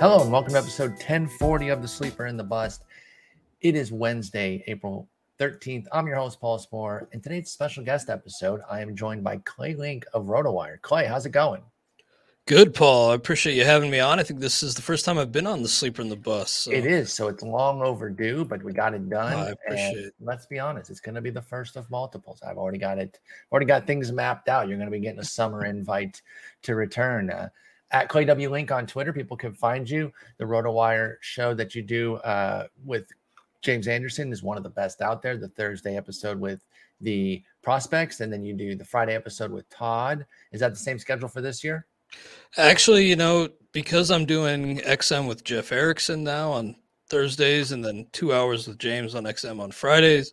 Hello and welcome to episode 1040 of The Sleeper and the Bust. It is Wednesday, April 13th. I'm your host, Paul Sporer. and today's special guest episode, I am joined by Clay Link of RotoWire. Clay, how's it going? Good, Paul. I appreciate you having me on. I think this is the first time I've been on the sleeper in the bus. So. It is, so it's long overdue, but we got it done. I appreciate it. Let's be honest, it's going to be the first of multiples. I've already got it, already got things mapped out. You're going to be getting a summer invite to return. Uh, at Clay W Link on Twitter, people can find you. The RotoWire show that you do uh, with James Anderson is one of the best out there. The Thursday episode with the prospects, and then you do the Friday episode with Todd. Is that the same schedule for this year? Actually, you know, because I'm doing XM with Jeff Erickson now on Thursdays and then two hours with James on XM on Fridays,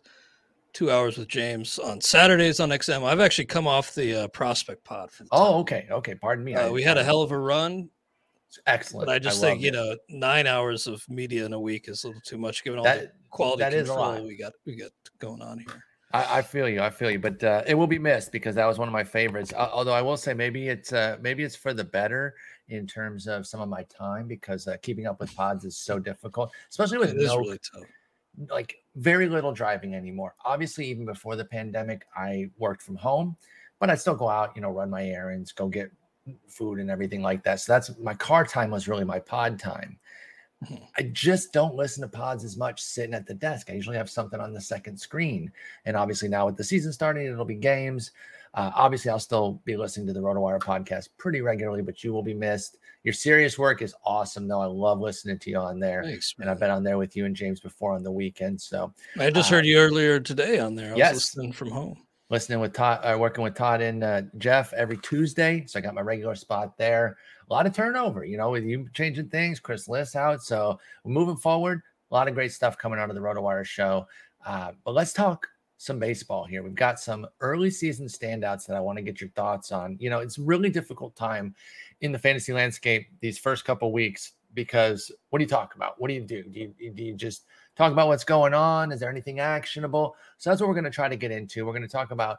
two hours with James on Saturdays on XM. I've actually come off the uh, prospect pod. For oh, okay. Okay. Pardon me. Uh, we had a hell of a run. Excellent. But I just I think, you it. know, nine hours of media in a week is a little too much given all that, the quality that control we got we got going on here. I, I, feel you. I feel you, but uh, it will be missed because that was one of my favorites. Uh, although I will say maybe it's uh, maybe it's for the better in terms of some of my time because uh, keeping up with pods is so difficult, especially with it no, really like very little driving anymore. Obviously, even before the pandemic, I worked from home, but I still go out, you know, run my errands, go get food and everything like that. So that's my car time was really my pod time. Mm-hmm. I just don't listen to pods as much sitting at the desk. I usually have something on the second screen. And obviously, now with the season starting, it'll be games. Uh, obviously, I'll still be listening to the RotoWire podcast pretty regularly, but you will be missed. Your Sirius work is awesome, though. I love listening to you on there. Thanks, and I've been on there with you and James before on the weekend. So I just uh, heard you earlier today on there. I yes. was listening from home. Listening with Todd, uh, working with Todd and uh, Jeff every Tuesday. So I got my regular spot there a lot of turnover, you know, with you changing things, Chris Liss out. So moving forward, a lot of great stuff coming out of the RotoWire show. Uh, but let's talk some baseball here. We've got some early season standouts that I want to get your thoughts on. You know, it's really difficult time in the fantasy landscape these first couple weeks because what do you talk about? What do you do? Do you, do you just talk about what's going on? Is there anything actionable? So that's what we're going to try to get into. We're going to talk about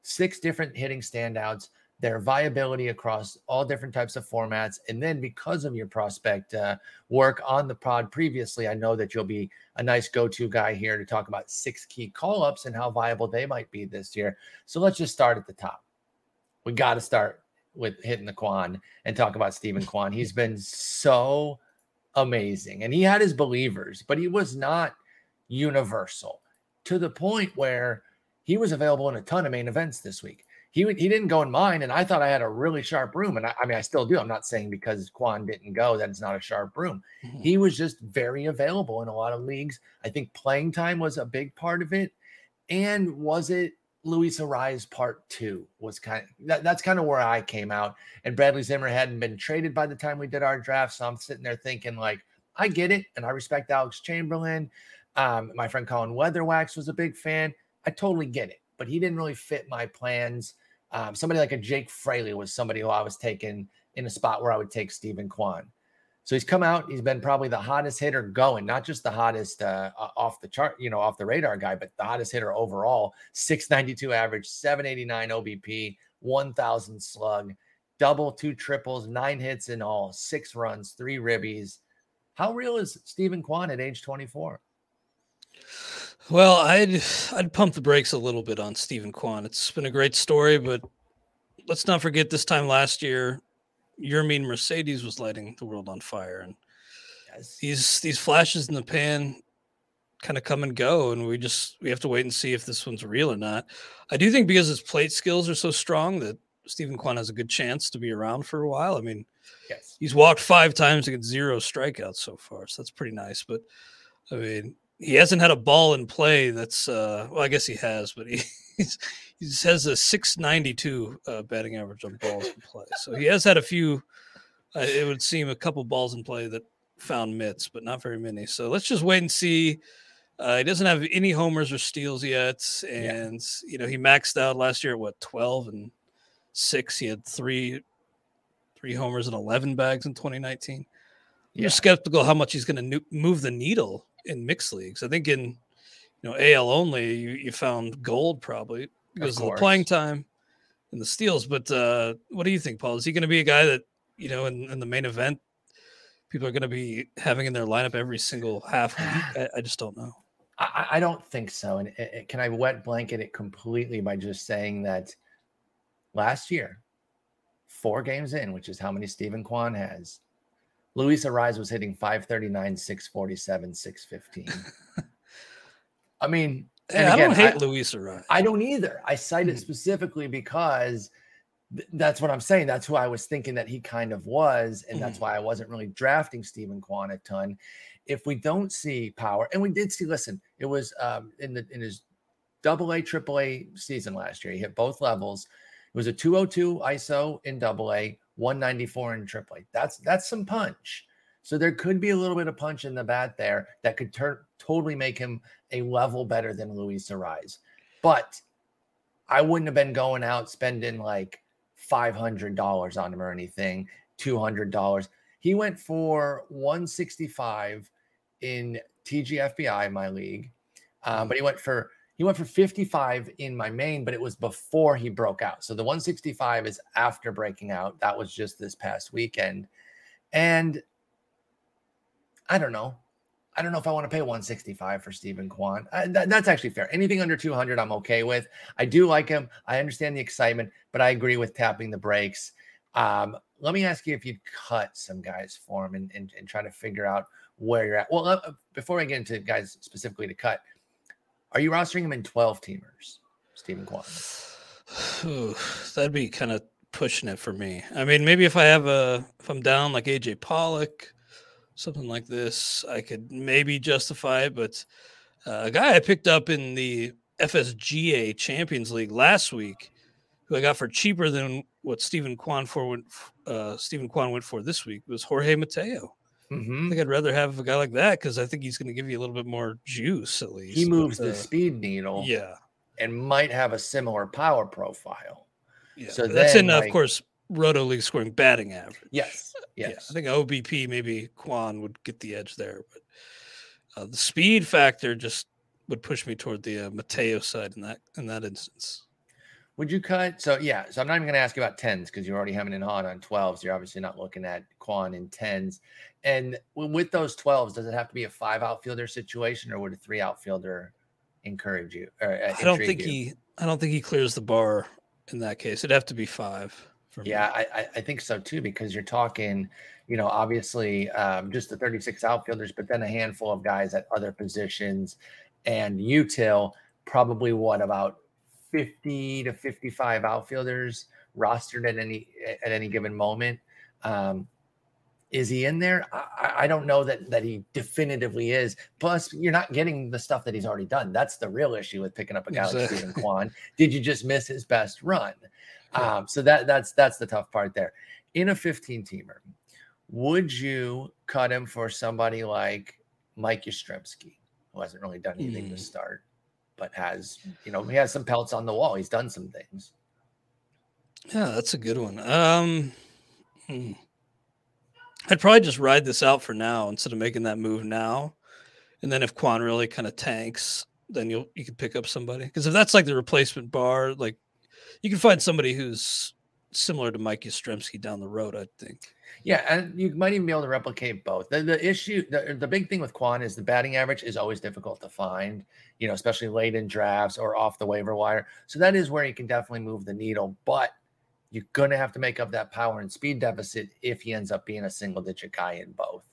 six different hitting standouts their viability across all different types of formats. And then because of your prospect uh, work on the pod previously, I know that you'll be a nice go to guy here to talk about six key call ups and how viable they might be this year. So let's just start at the top. We got to start with hitting the Kwan and talk about Steven Kwan. He's been so amazing. And he had his believers, but he was not universal to the point where he was available in a ton of main events this week he he didn't go in mine, and I thought I had a really sharp room. And I, I, mean, I still do. I'm not saying because Kwan didn't go that it's not a sharp room. Mm-hmm. He was just very available in a lot of leagues. I think playing time was a big part of it. And was it Luis Arraez part two? Was kind of that, that's kind of where I came out. And Bradley Zimmer hadn't been traded by the time we did our draft, so I'm sitting there thinking like, I get it, and I respect Alex Chamberlain. Um, my friend Colin Weatherwax was a big fan. I totally get it but he didn't really fit my plans. Um, somebody like a Jake Fraley was somebody who I was taking in a spot where I would take Steven Kwan. So he's come out. He's been probably the hottest hitter going, not just the hottest uh, off the chart, you know, off the radar guy, but the hottest hitter overall. 692 average, 789 OBP, 1000 slug, double, two triples, nine hits in all, six runs, three ribbies. How real is Steven Kwan at age 24? Well, I'd I'd pump the brakes a little bit on Steven Kwan. It's been a great story, but let's not forget this time last year, Yermín Mercedes was lighting the world on fire, and yes. these these flashes in the pan kind of come and go, and we just we have to wait and see if this one's real or not. I do think because his plate skills are so strong that Steven Kwan has a good chance to be around for a while. I mean, yes, he's walked five times against zero strikeouts so far, so that's pretty nice. But I mean, he hasn't had a ball in play that's uh well i guess he has but he he has a 692 uh, batting average on balls in play. So he has had a few uh, it would seem a couple balls in play that found mitts but not very many. So let's just wait and see. Uh, he doesn't have any homers or steals yet and yeah. you know he maxed out last year at what 12 and 6 he had three three homers and 11 bags in 2019 yeah. you're skeptical how much he's going to move the needle in mixed leagues. I think in you know AL only, you, you found gold probably because of, of the playing time and the steals. But uh, what do you think, Paul? Is he going to be a guy that you know in, in the main event people are going to be having in their lineup every single half I, I, just don't know. I, I don't think so. And it, it, can I wet blanket it completely by just saying that last year, four games in, which is how many Steven Kwan has, Luis Arraez was hitting 539, 647, 615. I mean, hey, again, I don't hate I, Luis Arraez. I don't either. I cite it hmm. specifically because th- that's what I'm saying. That's who I was thinking that he kind of was. And that's hmm. why I wasn't really drafting Steven Kwan a ton. If we don't see power, and we did see, listen, it was um, in the in his double A, triple A season last year. He hit both levels. It was a 202 ISO in double A, 194 in triple A. That's that's some punch. So there could be a little bit of punch in the bat there that could turn totally make him a level better than Luis Arraez. But I wouldn't have been going out spending like $500 on him or anything, $200. He went for 165 in TGFBI, my league. Um, but he went for he went for 55 in my main, but it was before he broke out. So the 165 is after breaking out. That was just this past weekend. And I don't know. I don't know if I want to pay 165 for Steven Kwan. that, that's actually fair. Anything under 200, I'm okay with. I do like him. I understand the excitement, but I agree with tapping the brakes. Um, let me ask you if you'd cut some guys for him and, and, and try to figure out where you're at. Well, uh, before I get into guys specifically to cut, are you rostering him in 12 teamers, Steven Kwan? that'd be kind of pushing it for me. I mean, maybe if I have a, if I'm down like AJ Pollock, something like this, I could maybe justify it. But uh, a guy I picked up in the FSGA Champions League last week, who I got for cheaper than what Steven Kwan for went, uh, Steven Kwan went for this week, was Jorge Mateo. Mm-hmm. I think I'd rather have a guy like that because I think he's going to give you a little bit more juice at least. He moves but, uh, the speed needle, yeah, and might have a similar power profile. Yeah, so that's then, in, like, of course, Roto League scoring batting average. Yes. Yes. Yeah, I think OBP maybe Kwan would get the edge there, but uh, the speed factor just would push me toward the uh, Mateo side in that in that instance. Would you cut? So yeah, so I'm not even going to ask you about tens because you're already having it hot on 12s. You're obviously not looking at Kwan in tens. And with those 12s, does it have to be a five outfielder situation, or would a three outfielder encourage you? Uh, I don't think you? he. I don't think he clears the bar in that case. It'd have to be five yeah, I, I think so too, because you're talking, you know, obviously um, just the 36 outfielders, but then a handful of guys at other positions. And util probably what about 50 to 55 outfielders rostered at any at any given moment. Um, is he in there? I, I, don't know that that he definitively is. Plus, you're not getting the stuff that he's already done. That's the real issue with picking up a guy exactly. like Steven Kwan. Did you just miss his best run? Um, so that that's that's the tough part there. In a 15 teamer, would you cut him for somebody like Mike Yastrzemski, who hasn't really done anything mm. to start, but has you know he has some pelts on the wall. He's done some things. Yeah, that's a good one. Um, hmm. I'd probably just ride this out for now instead of making that move now. And then if Kwan really kind of tanks, then you'll you could pick up somebody. Because if that's like the replacement bar, like you can find somebody who's similar to Mike Yastrzemski down the road, I think. Yeah, and you might even be able to replicate both. The, the issue, the, the big thing with Kwan is the batting average is always difficult to find, you know, especially late in drafts or off the waiver wire. So that is where you can definitely move the needle, but you're going to have to make up that power and speed deficit if he ends up being a single digit guy in both.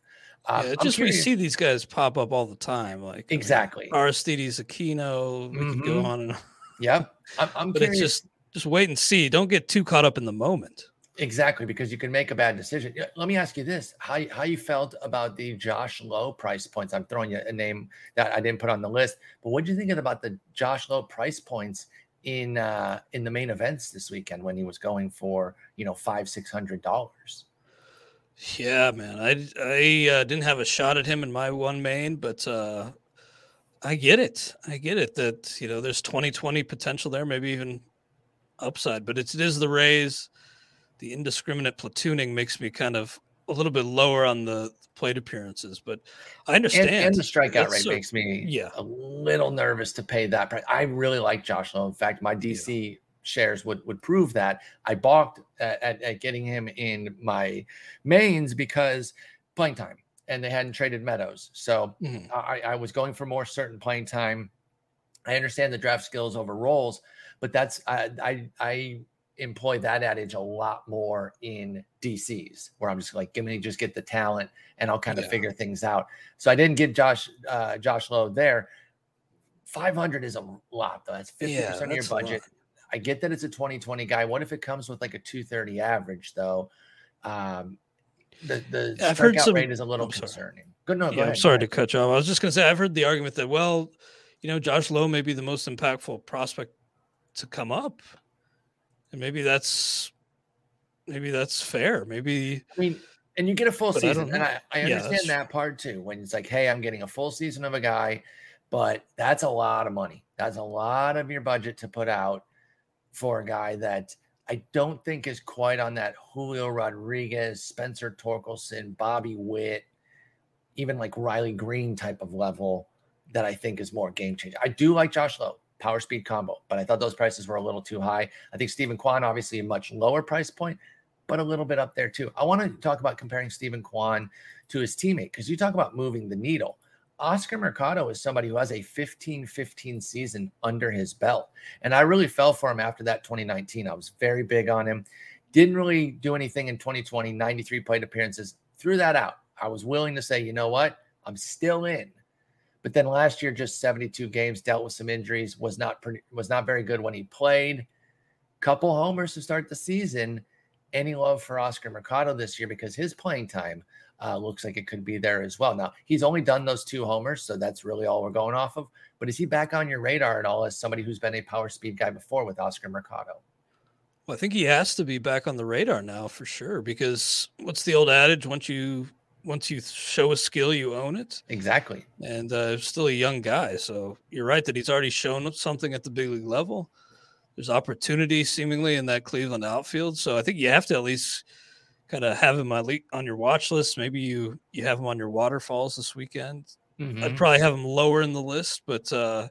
Uh, yeah, just we see these guys pop up all the time, like exactly. I mean, Aristides Aquino, we mm-hmm. could go on and on. Yep, I'm, I'm but curious. it's just just wait and see. Don't get too caught up in the moment. Exactly, because you can make a bad decision. Let me ask you this: how how you felt about the Josh Lowe price points? I'm throwing you a name that I didn't put on the list, but what do you think about the Josh Lowe price points in uh, in the main events this weekend when he was going for you know five six hundred dollars? Yeah, man, I I uh, didn't have a shot at him in my one main, but uh, I get it. I get it that you know there's 2020 potential there, maybe even upside, but it's, it is the Rays. The indiscriminate platooning makes me kind of a little bit lower on the plate appearances, but I understand. And, and the strikeout rate so, makes me yeah. a little nervous to pay that price. I really like Josh Lowe. In fact, my DC yeah. shares would would prove that. I balked at, at, at, getting him in my mains because playing time, and they hadn't traded Meadows, so Mhm. I, I was going for more certain playing time. I understand the draft skills over roles, but that's I I, I employ that adage a lot more in DCs where I'm just like, give me just get the talent and I'll kind of Yeah. figure things out. So I didn't get Josh uh, Josh Lowe there. 500 is a lot though. That's 50% of your that's a lot. budget. I get that it's a 2020 guy. What if it comes with like a 230 average though? Um, the the I've heard strikeout some- rate is a little concerning. Good, no, go yeah, I'm sorry to cut you off. I was just going to say I've heard the argument that well, you know, Josh Lowe may be the most impactful prospect to come up, and maybe that's maybe that's fair. Maybe I mean, and you get a full But I season, and. I, I understand that's- that part too. When it's like, hey, I'm getting a full season of a guy, but that's a lot of money. That's a lot of your budget to put out for a guy that I don't think is quite on that Julio Rodriguez, Spencer Torkelson, Bobby Witt, even like Riley Greene type of level that I think is more game changer. I do like Josh Lowe, power speed combo, but I thought those prices were a little too high. I think Steven Kwan, obviously a much lower price point, but a little bit up there too. I want to talk about comparing Steven Kwan to his teammate because you talk about moving the needle. Oscar Mercado is somebody who has a 15 15 season under his belt. And I really fell for him after that 2019. I was very big on him. Didn't really do anything in 2020, 93 plate appearances. Threw that out. I was willing to say, you know what? I'm still in. But then last year, just 72 games, dealt with some injuries, was not pretty, was not very good when he played. Couple homers to start the season. Any love for Oscar Mercado this year because his playing time uh, looks like it could be there as well. Now he's only done those two homers, so that's really all we're going off of. But is he back on your radar at all as somebody who's been a power speed guy before with Oscar Mercado? Well, I think he has to be back on the radar now for sure. Because what's the old adage? Once you once you show a skill, you own it. Exactly. And uh, still a young guy, so you're right that he's already shown up something at the big league level. There's opportunity seemingly in that Cleveland outfield, so I think you have to at least kind of have him on your watch list. Maybe you you have him on your waterfalls this weekend. Mhm. I'd probably have him lower in the list, but uh,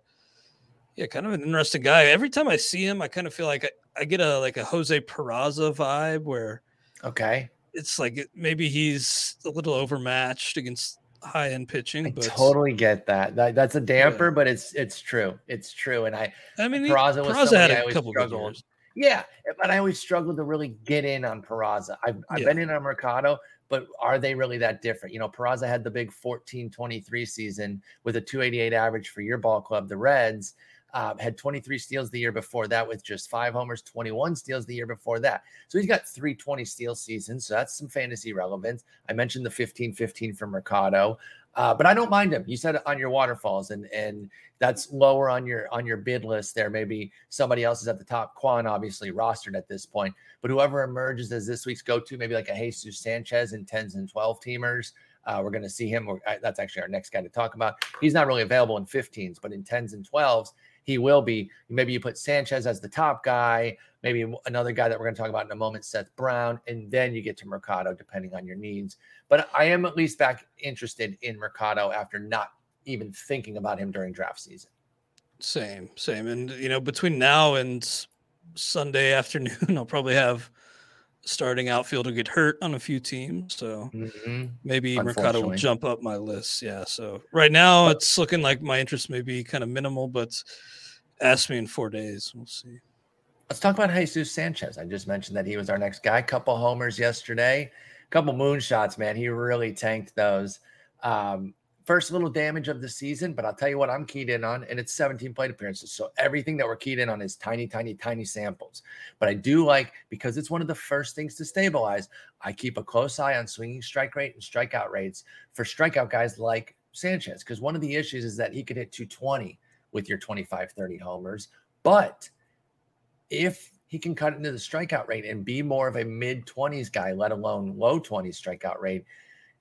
yeah, kind of an interesting guy. Every time I see him, I kind of feel like I, I get a like a Jose Peraza vibe where Okay. It's like maybe he's a little overmatched against high end pitching. I but totally get that. that. That's a damper, but it's it's true. It's true. And I I mean, Peraza was Peraza had a couple struggled. years. Yeah, but I always struggled to really get in on Peraza. I've, I've Yeah. been in on Mercado, but are they really that different? You know, Peraza had the big 14 23 season with a 288 average for your ball club, the Reds. Uh, had 23 steals the year before that with just five homers, 21 steals the year before that. So he's got three 20 steal seasons. So that's some fantasy relevance. I mentioned the 15 15 from Mercado. Uh, but I don't mind him. You said on your waterfalls, and and that's lower on your on your bid list there. Maybe somebody else is at the top. Kwan obviously rostered at this point, but whoever emerges as this week's go-to, maybe like a Jesus Sanchez in tens and twelve teamers. Uh, we're going to see him. We're, that's actually our next guy to talk about. He's not really available in 15s, but in 10s and 12s, he will be. Maybe you put Sanchez as the top guy. Maybe another guy that we're going to talk about in a moment, Seth Brown, and then you get to Mercado depending on your needs. But I am at least back interested in Mercado after not even thinking about him during draft season. Same, same. And you know, between now and Sunday afternoon, I'll probably have starting outfielder get hurt on a few teams. So Mhm. maybe Mercado will jump up my list. Yeah. So right now it's looking like my interest may be kind of minimal, but ask me in four days. We'll see. Let's talk about Jesus Sanchez. I just mentioned that he was our next guy. Couple homers yesterday, couple moonshots, man. He really tanked those. Um, first little damage of the season, but I'll tell you what I'm keyed in on, and it's 17 plate appearances. So everything that we're keyed in on is tiny, tiny, tiny samples. But I do like because it's one of the first things to stabilize. I keep a close eye on swinging strike rate and strikeout rates for strikeout guys like Sanchez, because one of the issues is that he could hit 220 with your 25, 30 homers, but if he can cut into the strikeout rate and be more of a mid 20s guy, let alone low 20s strikeout rate,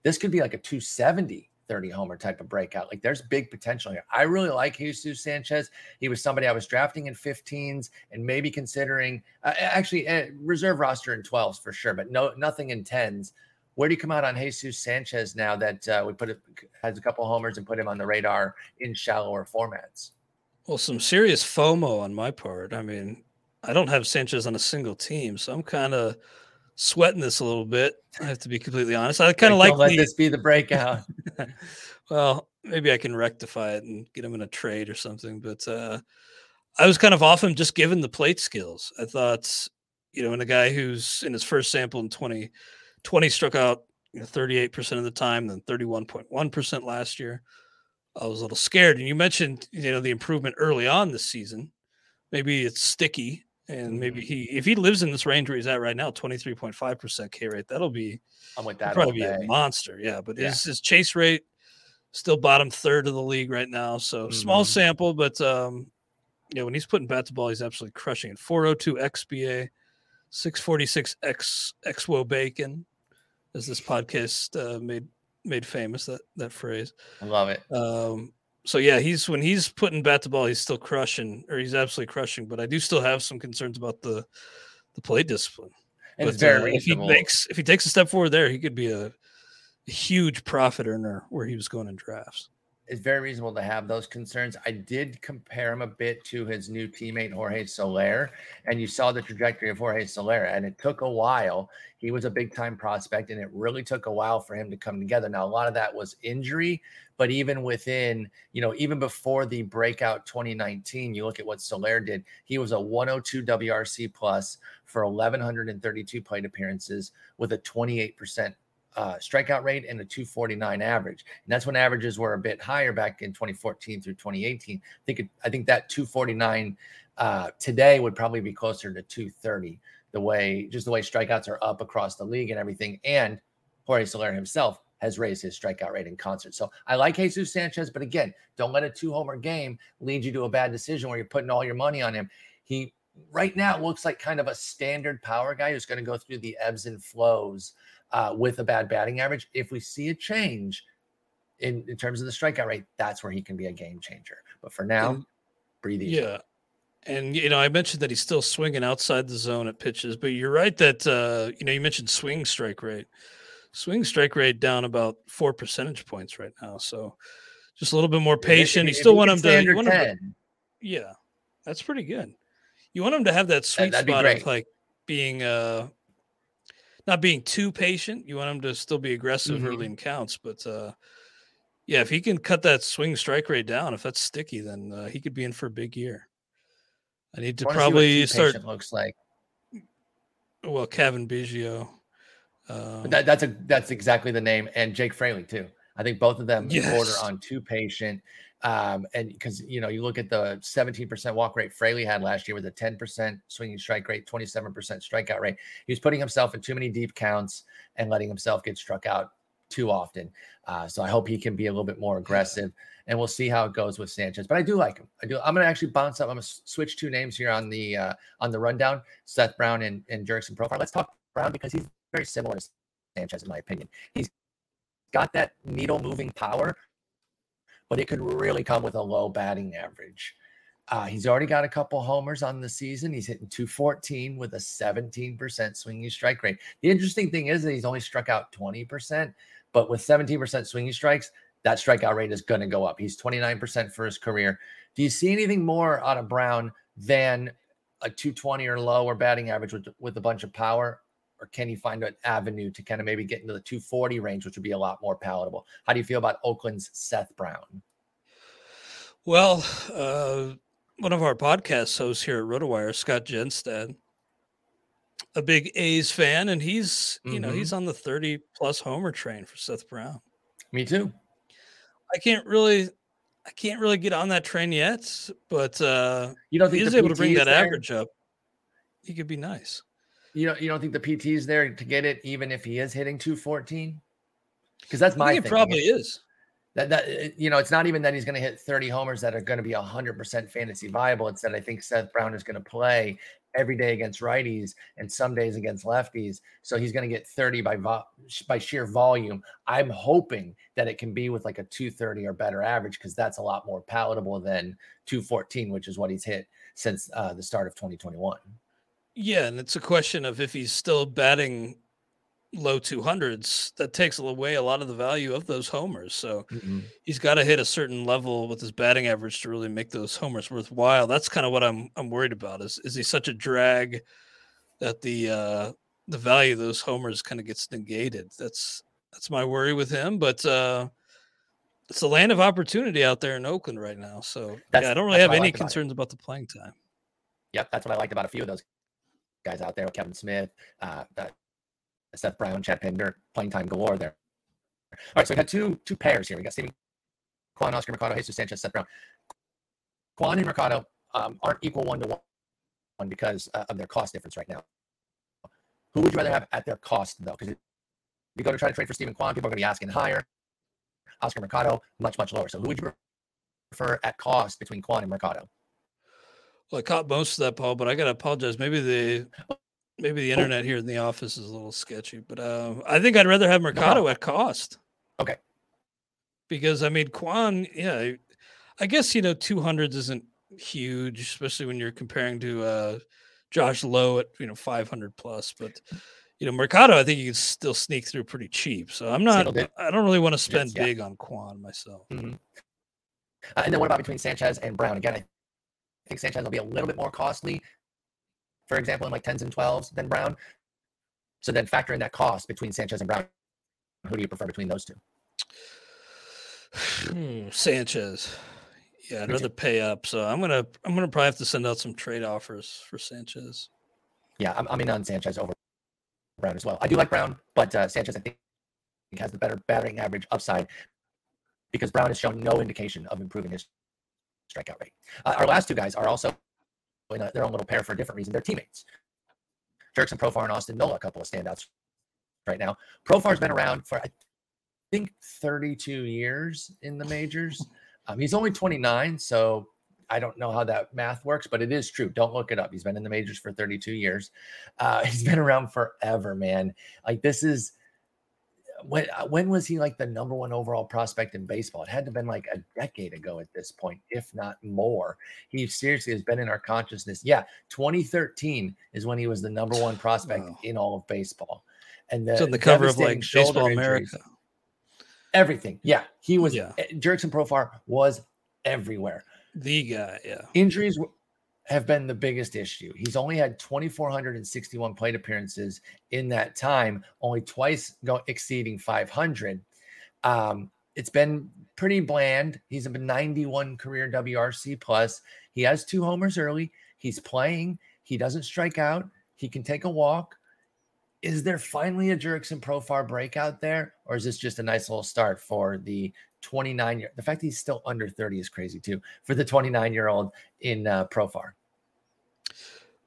this could be like a 270 30 homer type of breakout. Like there's big potential here. I really like Jesus Sanchez. He was somebody I was drafting in 15s and maybe considering uh, actually uh, reserve roster in 12s for sure, but no nothing in 10s. Where do you come out on Jesus Sanchez now that uh, we put it has a couple homers and put him on the radar in shallower formats? Well, some serious FOMO on my part. I mean, I don't have Sanchez on a single team, so I'm kind of sweating this a little bit. I have to be completely honest. I kind of like, let the, this be the breakout. well, maybe I can rectify it and get him in a trade or something. But uh, I was kind of off him just given the plate skills. I thought, you know, in a guy who's in his first sample in 2020 struck out you know, 38% of the time, then 31.1% last year. I was a little scared. And you mentioned, you know, the improvement early on this season. Maybe it's sticky and maybe Mhm. he, if he lives in this range where he's at right now, 23.5% K rate, that'll be I'm with that. probably be a monster. Yeah, but Yeah. his his chase rate still bottom third of the league right now. So small Mhm. sample, but um, you know when he's putting bat to ball, he's absolutely crushing it. 402 XBA, 646 X xwOBAcon, as this podcast uh, made made famous that that phrase. I love it. Um, so yeah, he's when he's putting bat to ball, he's still crushing, or he's absolutely crushing. But I do still have some concerns about the the play discipline. And it's But, very uh, if he makes if he takes a step forward there, he could be a, a huge profit earner where he was going in drafts. it's very reasonable to have those concerns. I did compare him a bit to his new teammate Jorge Soler, and you saw the trajectory of Jorge Soler, and it took a while. He was a big time prospect, and it really took a while for him to come together. Now, a lot of that was injury, but even within, you know, even before the breakout 2019, you look at what Soler did. He was a 102 WRC plus for 1,132 plate appearances with a 28% uh, strikeout rate and a 249 average. And that's when averages were a bit higher back in 2014 through 2018. I think it, I think that 249 uh, today would probably be closer to 230. The way just the way strikeouts are up across the league and everything, and Jorge Soler himself has raised his strikeout rate in concert. So I like Jesus Sanchez, but again, don't let a two homer game lead you to a bad decision where you're putting all your money on him. He right now looks like kind of a standard power guy who's going to go through the ebbs and flows uh, with a bad batting average. If we see a change in, in terms of the strikeout rate, that's where he can be a game changer. But for now, And- breathe easy. Yeah. And you know, I mentioned that he's still swinging outside the zone at pitches, but you're right that uh, you know you mentioned swing strike rate. Swing strike rate down about four percentage points right now. So just a little bit more patient. if- You still want him to, you want him to 10, Yeah, that's pretty good. You want him to have that sweet that'd spot of like being uh not being too patient. You want him to still be aggressive Mhm. early in counts, but uh yeah, if he can cut that swing strike rate down, if that's sticky, then uh, he could be in for a big year. I need to wanna see what probably start. looks like. Well, Cavan Biggio. Um, that, that's a that's exactly the name, and Jake Fraley too. I think both of them border Yes. on too patient. Um, and because you know, you look at the 17% walk rate Fraley had last year with a 10% swinging strike rate, 27% strikeout rate. He was putting himself in too many deep counts and letting himself get struck out too often. Uh, so I hope he can be a little bit more aggressive, and we'll see how it goes with Sanchez. But I do like him. I do. I'm gonna actually bounce up. I'm gonna switch two names here on the uh, on the rundown: Seth Brown and and Jurickson Profar. Let's talk Brown because he's very similar to Sanchez in my opinion. He's got that needle moving power, but it could really come with a low batting average. Uh, he's already got a couple homers on the season. He's hitting 214 with a 17% swinging strike rate. The interesting thing is that he's only struck out 20%, but with 17% swinging strikes, that strikeout rate is going to go up. He's 29% for his career. Do you see anything more out of Brown than a 220 or lower batting average with, with a bunch of power? Or can he find an avenue to kind of maybe get into the 240 range, which would be a lot more palatable? How do you feel about Oakland's Seth Brown? well, uh, one of our podcast hosts here at RotoWire, Scott Genstad, a big A's fan, and he's you know he's on the 30 plus homer train for Seth Brown. Me too. I can't really I can't really get on that train yet, but uh You don't if he think is able to bring that there? average up, he could be nice. You don't you don't think the PT is there to get it, even if he is hitting 214? Because that's I my think it probably is. That that uh, you know, it's not even that he's going to hit 30 homers that are going to be 100% fantasy viable. It's that I think Seth Brown is going to play every day against righties and some days against lefties. So he's going to get 30 by vo- by sheer volume. I'm hoping that it can be with like a 230 or better average because that's a lot more palatable than 214, which is what he's hit since uh, the start of 2021. Yeah, and it's a question of if he's still batting low 200s, that takes away a lot of the value of those homers. So he's got to hit a certain level with his batting average to really make those homers worthwhile. That's kind of what I'm I'm worried about. Is is he such a drag that the uh the value of those homers kind of gets negated. That's that's my worry with him. But uh, it's a land of opportunity out there in Oakland right now. So yeah, I don't really have any about it. concerns about the playing time. Yep, that's what I liked about a few of those guys out there. Kevin Smith, uh, uh, Seth Brown, Chad Pinder, playing time galore there. All right, so we had two two pairs here. We got Steven Kwan, Oscar Mercado, Jesus Sanchez, Seth Brown. Kwan and Mercado um, aren't equal one to one because uh, of their cost difference right now. Who would you rather have at their cost though? Because if you go to try to trade for Steven Kwan, people are going to be asking higher. Oscar Mercado, much much lower. So who would you prefer at cost between Kwan and Mercado? Well, I caught most of that, Paul, but I gotta apologize. Maybe the maybe the internet here in the office is a little sketchy, but uh, I think I'd rather have Mercado at cost. Okay. Because I mean, Kwan, yeah, I guess you know two hundreds isn't huge, especially when you're comparing to uh, Josh Lowe at you know five hundred plus, but. You know, Mercado, I think you can still sneak through pretty cheap. So I'm not. I don't really want to spend yeah. big on Kwan myself. Mhm. Uh, and then what about between Sanchez and Brown? Again, I think Sanchez will be a little bit more costly, for example, in like 10s and 12s than Brown. So then factor in that cost between Sanchez and Brown. Who do you prefer between those two? Hmm, Sanchez. Yeah, I'd rather pay up. So I'm gonna I'm gonna probably have to send out some trade offers for Sanchez. Yeah, I'm, I'm in on Sanchez over Brown as well. I do like Brown, but uh, Sanchez, I think, has the better batting average upside because Brown has shown no indication of improving his strikeout rate. Uh, our last two guys are also in a, their own little pair for a different reason. They're teammates. Jurickson Profar and Austin Nola, a couple of standouts right now. Profar's been around for, I think, 32 years in the majors. Um, he's only 29, so I don't know how that math works, but it is true. Don't look it up. He's been in the majors for 32 years. Uh, he's been around forever, man. Like this is when uh, when was he like the number one overall prospect in baseball? It had to have been like a decade ago at this point, if not more. He seriously has been in our consciousness. Yeah, 2013 is when he was the number one prospect Wow. in all of baseball. And the on the cover of like Baseball injuries- America. everything. Yeah, he was. Yeah. Yeah. Jurickson Profar was everywhere. The guy, yeah. Injuries have been the biggest issue. He's only had 2,461 plate appearances in that time, only twice exceeding 500. Um, it's been pretty bland. He's a 91 career WRC plus. He has two homers early. He's playing. He doesn't strike out. He can take a walk. Is there finally a Jurickson Profar breakout there, or is this just a nice little start for the 29 year? The fact that he's still under 30 is crazy too for the 29 year old in uh, Profar.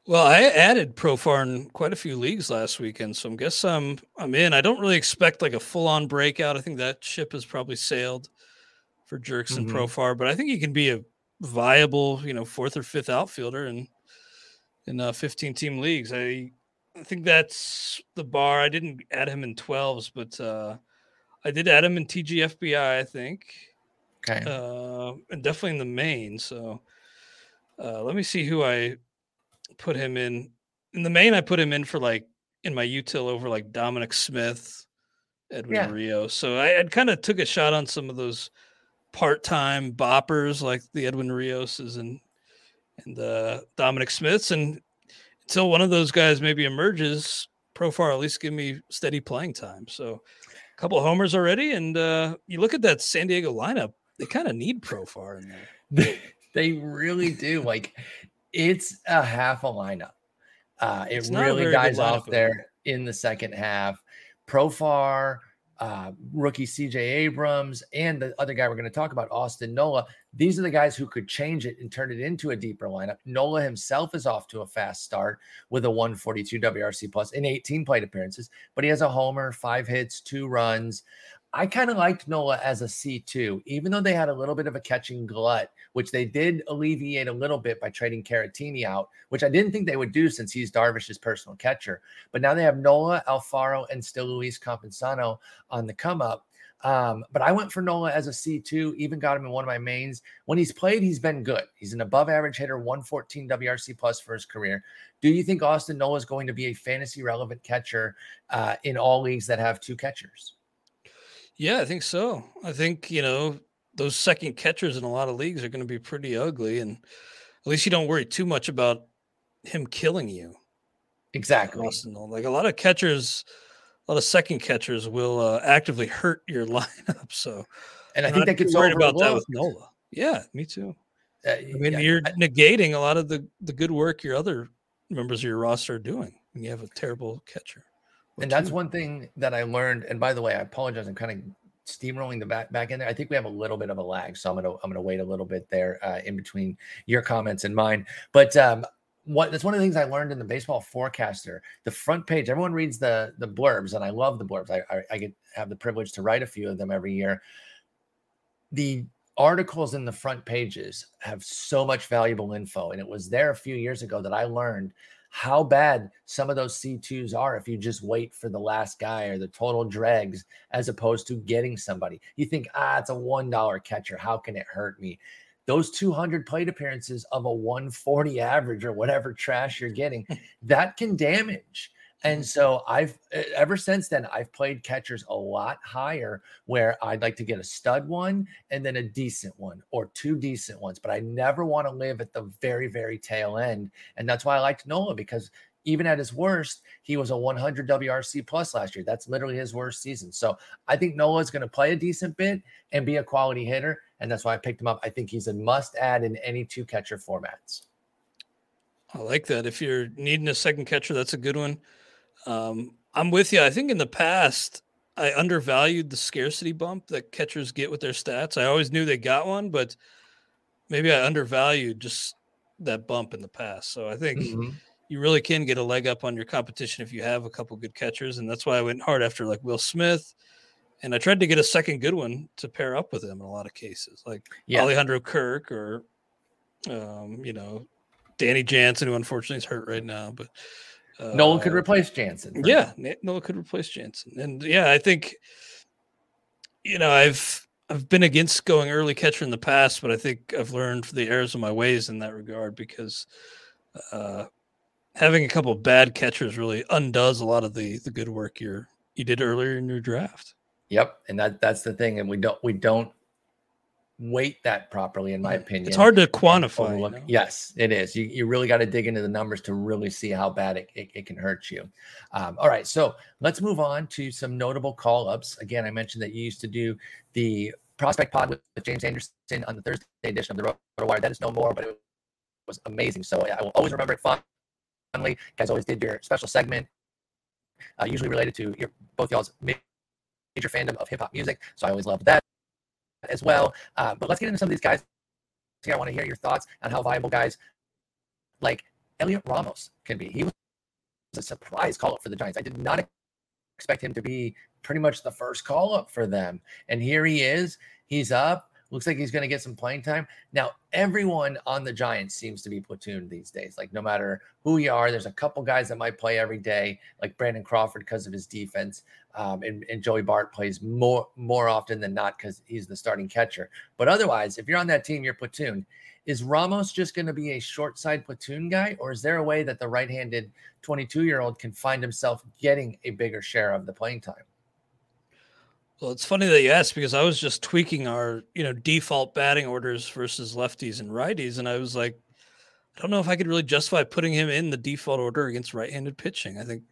Well, I added Profar in quite a few leagues last weekend, so I'm guess I'm I'm in. I don't really expect like a full on breakout. I think that ship has probably sailed for Jurickson Mhm. Profar, but I think he can be a viable, you know, fourth or fifth outfielder in in uh, 15 team leagues. I I think that's the bar. I didn't add him in 12s, but uh, I did add him in TGFBI. I think Okay. uh, and definitely in the main. So uh, let me see who I put him in. In the main, I put him in for like in my util over like Dominic Smith, Edwin Yeah. Rio. So I, I kind of took a shot on some of those part-time boppers like the Edwin Rioses and and uh, Dominic Smiths, and until one of those guys maybe emerges, Profar at least give me steady playing time. So a couple homers already, and uh, you look at that San Diego lineup; they kind of need Profar in there. they really do. Like it's a half a lineup. Uh, it really dies off there in the second half. Profar, uh, rookie CJ Abrams, and the other guy we're going to talk about, Austin Nola. These are the guys who could change it and turn it into a deeper lineup. Nola himself is off to a fast start with a 142 WRC plus in 18 plate appearances, but he has a homer, five hits, two runs. I kind of liked Nola as a C2, even though they had a little bit of a catching glut, which they did alleviate a little bit by trading Caratini out, which I didn't think they would do since he's Darvish's personal catcher. But now they have Nola, Alfaro, and still Luis Campusano on the come up. Um, but I went for Nola as a C2, even got him in one of my mains. When he's played, he's been good. He's an above average hitter, 114 WRC plus for his career. Do you think Austin Nola is going to be a fantasy relevant catcher uh, in all leagues that have two catchers? Yeah, I think so. I think you know those second catchers in a lot of leagues are going to be pretty ugly, and at least you don't worry too much about him killing you. Exactly. Like a lot of catchers, a lot of second catchers will uh, actively hurt your lineup. So, and I think that gets worried about that with Nola. Yeah, me too. Uh, I mean, yeah, you're I- negating a lot of the the good work your other members of your roster are doing when you have a terrible catcher. And that's one thing that I learned. And by the way, I apologize. I'm kind of steamrolling the back back in there. I think we have a little bit of a lag, so I'm gonna I'm gonna wait a little bit there uh, in between your comments and mine. But um, what that's one of the things I learned in the baseball forecaster. The front page, everyone reads the the blurbs, and I love the blurbs. I I, I get have the privilege to write a few of them every year. The articles in the front pages have so much valuable info, and it was there a few years ago that I learned how bad some of those C2s are if you just wait for the last guy or the total dregs as opposed to getting somebody. You think, ah, it's a $1 catcher. How can it hurt me? Those 200 plate appearances of a 140 average or whatever trash you're getting, that can damage. And mm-hmm. so I've ever since then, I've played catchers a lot higher where I'd like to get a stud one and then a decent one or two decent ones, but I never want to live at the very, very tail end. And that's why I liked Nola because even at his worst, he was a 100 WRC plus last year. That's literally his worst season. So I think Nola's going to play a decent bit and be a quality hitter. And that's why I picked him up. I think he's a must add in any two catcher formats. I like that. If you're needing a second catcher, that's a good one. Um, I'm with you. I think in the past, I undervalued the scarcity bump that catchers get with their stats. I always knew they got one, but maybe I undervalued just that bump in the past. So I think Mhm. you really can get a leg up on your competition if you have a couple good catchers. And that's why I went hard after like Will Smith. And I tried to get a second good one to pair up with him in a lot of cases, like Yeah. Alejandro Kirk or, um, you know, Danny Jansen, who unfortunately is hurt right now. But uh, Nolan could replace Jansen. yeah, Na- Noah could replace Jansen, and yeah, I think you know I've I've been against going early catcher in the past, but I think I've learned the errors of my ways in that regard because uh, having a couple of bad catchers really undoes a lot of the the good work you're you did earlier in your draft. Yep, and that that's the thing, and we don't we don't weight that properly, in my opinion. It's hard to quantify. you know? Yes, it is. You, you really got to dig into the numbers to really see how bad it, it, it can hurt you. Um, all right, so let's move on to some notable call ups. Again, I mentioned that you used to do the prospect pod with, with James Anderson on the Thursday edition of the Roto Wire. That is no more, but it was amazing. So I will always remember it fondly. You guys always did your special segment, uh, usually related to your both y'all's major fandom of hip hop music. So I always loved that as well. Uh, but let's get into some of these guys. Here, I want to hear your thoughts on how viable guys like Heliot Ramos can be. He was a surprise call up for the Giants. I did not expect him to be pretty much the first call up for them. And here he is. He's up. Looks like he's going to get some playing time. Now, everyone on the Giants seems to be platooned these days. Like, no matter who you are, there's a couple guys that might play every day, like Brandon Crawford because of his defense. Um, and, and Joey Bart plays more more often than not because he's the starting catcher. But otherwise, if you're on that team, you're platoon. Is Ramos just going to be a short side platoon guy, or is there a way that the right handed 22 year old can find himself getting a bigger share of the playing time? Well, it's funny that you asked because I was just tweaking our, you know, default batting orders versus lefties and righties, and I was like, I don't know if I could really justify putting him in the default order against right-handed pitching. I think,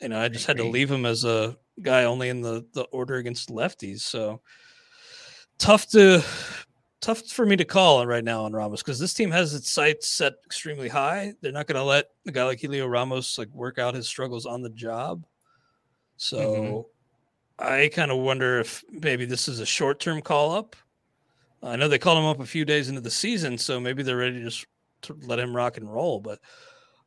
you know, I just had to leave him as a guy only in the the order against lefties. So tough to tough for me to call right now on Ramos because this team has its sights set extremely high. They're not going to let a guy like Heliot Ramos like work out his struggles on the job. So mm-hmm. I kind of wonder if maybe this is a short term call up. I know they called him up a few days into the season, so maybe they're ready to just to let him rock and roll. But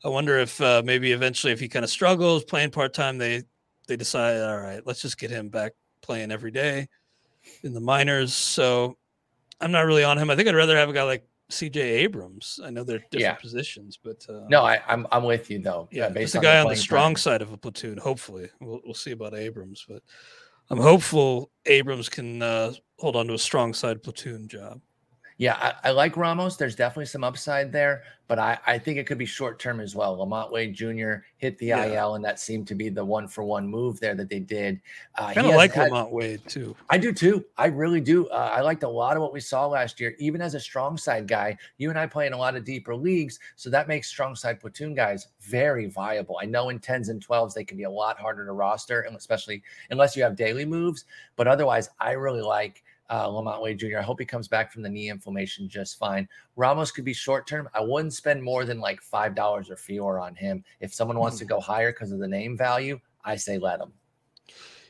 I wonder if uh, maybe eventually, if he kind of struggles playing part time, they they decide, all right, let's just get him back playing every day in the minors. So I'm not really on him. I think I'd rather have a guy like C.J. Abrams. I know they're different Yeah. positions, but uh, No, I, I'm I'm with you though. yeah, based a on guy on the strong time. side of a platoon. Hopefully, we'll we'll see about Abrams, but I'm hopeful Abrams can uh, hold on to a strong side platoon job. Yeah, I, I, like Ramos. There's definitely some upside there, but I, I think it could be short term as well. LaMonte Wade Jr. hit the yeah. IL, and that seemed to be the one for one move there that they did. Uh, kind of like had, LaMonte Wade too. I do too. I really do. Uh, I liked a lot of what we saw last year, even as a strong side guy. You and I play in a lot of deeper leagues, so that makes strong side platoon guys very viable. I know in tens and twelves they can be a lot harder to roster, and especially unless you have daily moves. But otherwise, I really like uh, LaMonte Wade Jr. I hope he comes back from the knee inflammation just fine. Ramos could be short term. I wouldn't spend more than like five dollars or fewer on him. If someone wants mm. to go higher because of the name value, I say let him.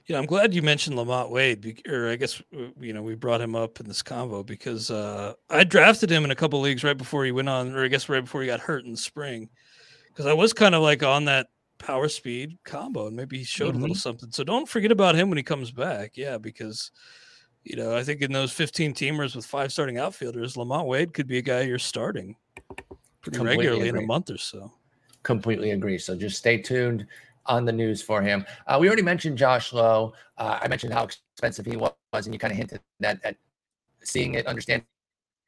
Yeah, I'm glad you mentioned LaMonte Wade, or I guess uh, you know we brought him up in this convo because uh, I drafted him in a couple leagues right before he went on, or I guess right before he got hurt in the spring, because I was kind of like on that power speed combo, and maybe he showed mm-hmm. a little mm-hmm. something. So don't forget about him when he comes back. Yeah, because you know, I think in those 15 teamers with five starting outfielders, LaMonte Wade could be a guy you're starting pretty Completely regularly agree. in a month or so. Completely agree. So just stay tuned on the news for him. Uh, we already mentioned Josh Lowe. Uh, I mentioned how expensive he was, and you kind of hinted that at seeing it, understanding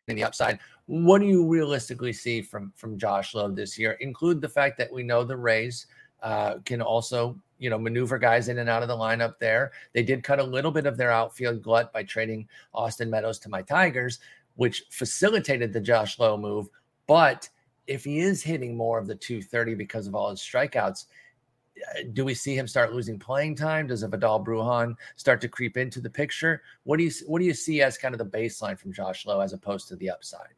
the upside. What do you realistically see from from Josh Lowe this year? Include the fact that we know the Rays uh, can also you know maneuver guys in and out of the lineup there. They did cut a little bit of their outfield glut by trading Austin Meadows to my Tigers, which facilitated the Josh Lowe move. But if he is hitting more of the 230 because of all his strikeouts, uh, do we see him start losing playing time? Does a Vidal Bruján start to creep into the picture? What do you what do you see as kind of the baseline from Josh Lowe as opposed to the upside?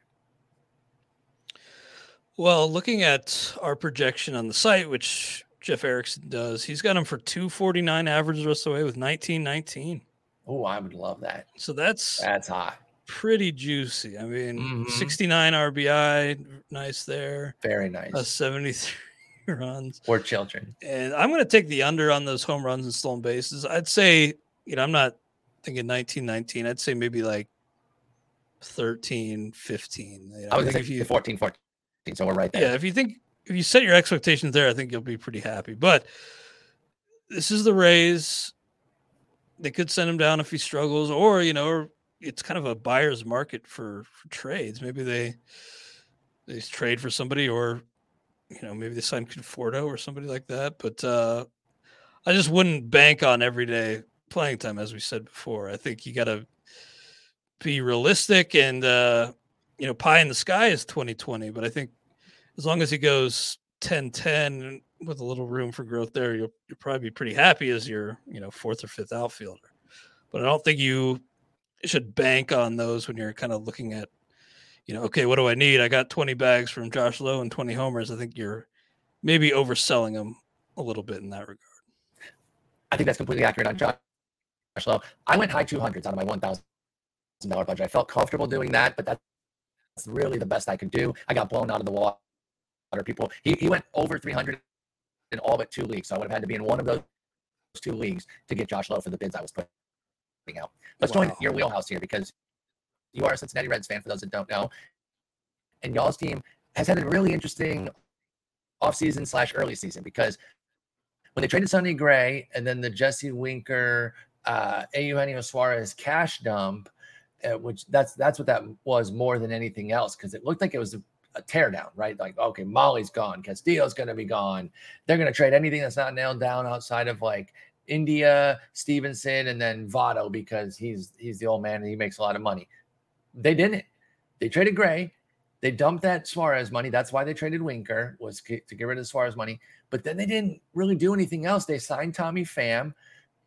Well, looking at our projection on the site, which Jeff Erickson does. He's got him for 249 average the rest of the way with 1919. Oh, I would love that. So that's that's hot. Pretty juicy. I mean, mm-hmm. 69 RBI, nice there. Very nice. Uh, 73 runs. For children. And I'm going to take the under on those home runs and stolen bases. I'd say, you know, I'm not thinking 1919. I'd say maybe like 13, 15. You know, I was say 14, 14. So we're right there. Yeah, if you think if you set your expectations there, I think you'll be pretty happy. But this is the Rays. They could send him down if he struggles, or you know, it's kind of a buyer's market for, for trades. Maybe they they trade for somebody, or you know, maybe they sign Conforto or somebody like that. But uh, I just wouldn't bank on everyday playing time, as we said before. I think you got to be realistic, and uh, you know, pie in the sky is 2020, but I think as long as he goes 10 10 with a little room for growth there, you'll, you'll probably be pretty happy as your, you know, fourth or fifth outfielder. But I don't think you should bank on those when you're kind of looking at, you know, okay, what do I need? I got 20 bags from Josh Lowe and 20 homers. I think you're maybe overselling them a little bit in that regard. I think that's completely accurate on Josh Lowe. I went high 200s out of my $1,000 budget. I felt comfortable doing that, but that's really the best I could do. I got blown out of the water people. He, he went over 300 in all but two leagues. So I would have had to be in one of those two leagues to get Josh Lowe for the bids I was putting out. Let's wow. join your wheelhouse here because you are a Cincinnati Reds fan, for those that don't know. And y'all's team has had a really interesting offseason slash early season because when they traded Sonny Gray and then the Jesse Winker, uh, Eugenio Suarez cash dump, uh, which that's that's what that was more than anything else because it looked like it was a teardown, right? Like, okay, Mahle's gone, Castillo's going to be gone. They're going to trade anything that's not nailed down outside of like India, Stephenson, and then Votto because he's he's the old man and he makes a lot of money. They didn't. They traded Gray. They dumped that Suarez money. That's why they traded Winker was to get rid of Suarez money. But then they didn't really do anything else. They signed Tommy Pham,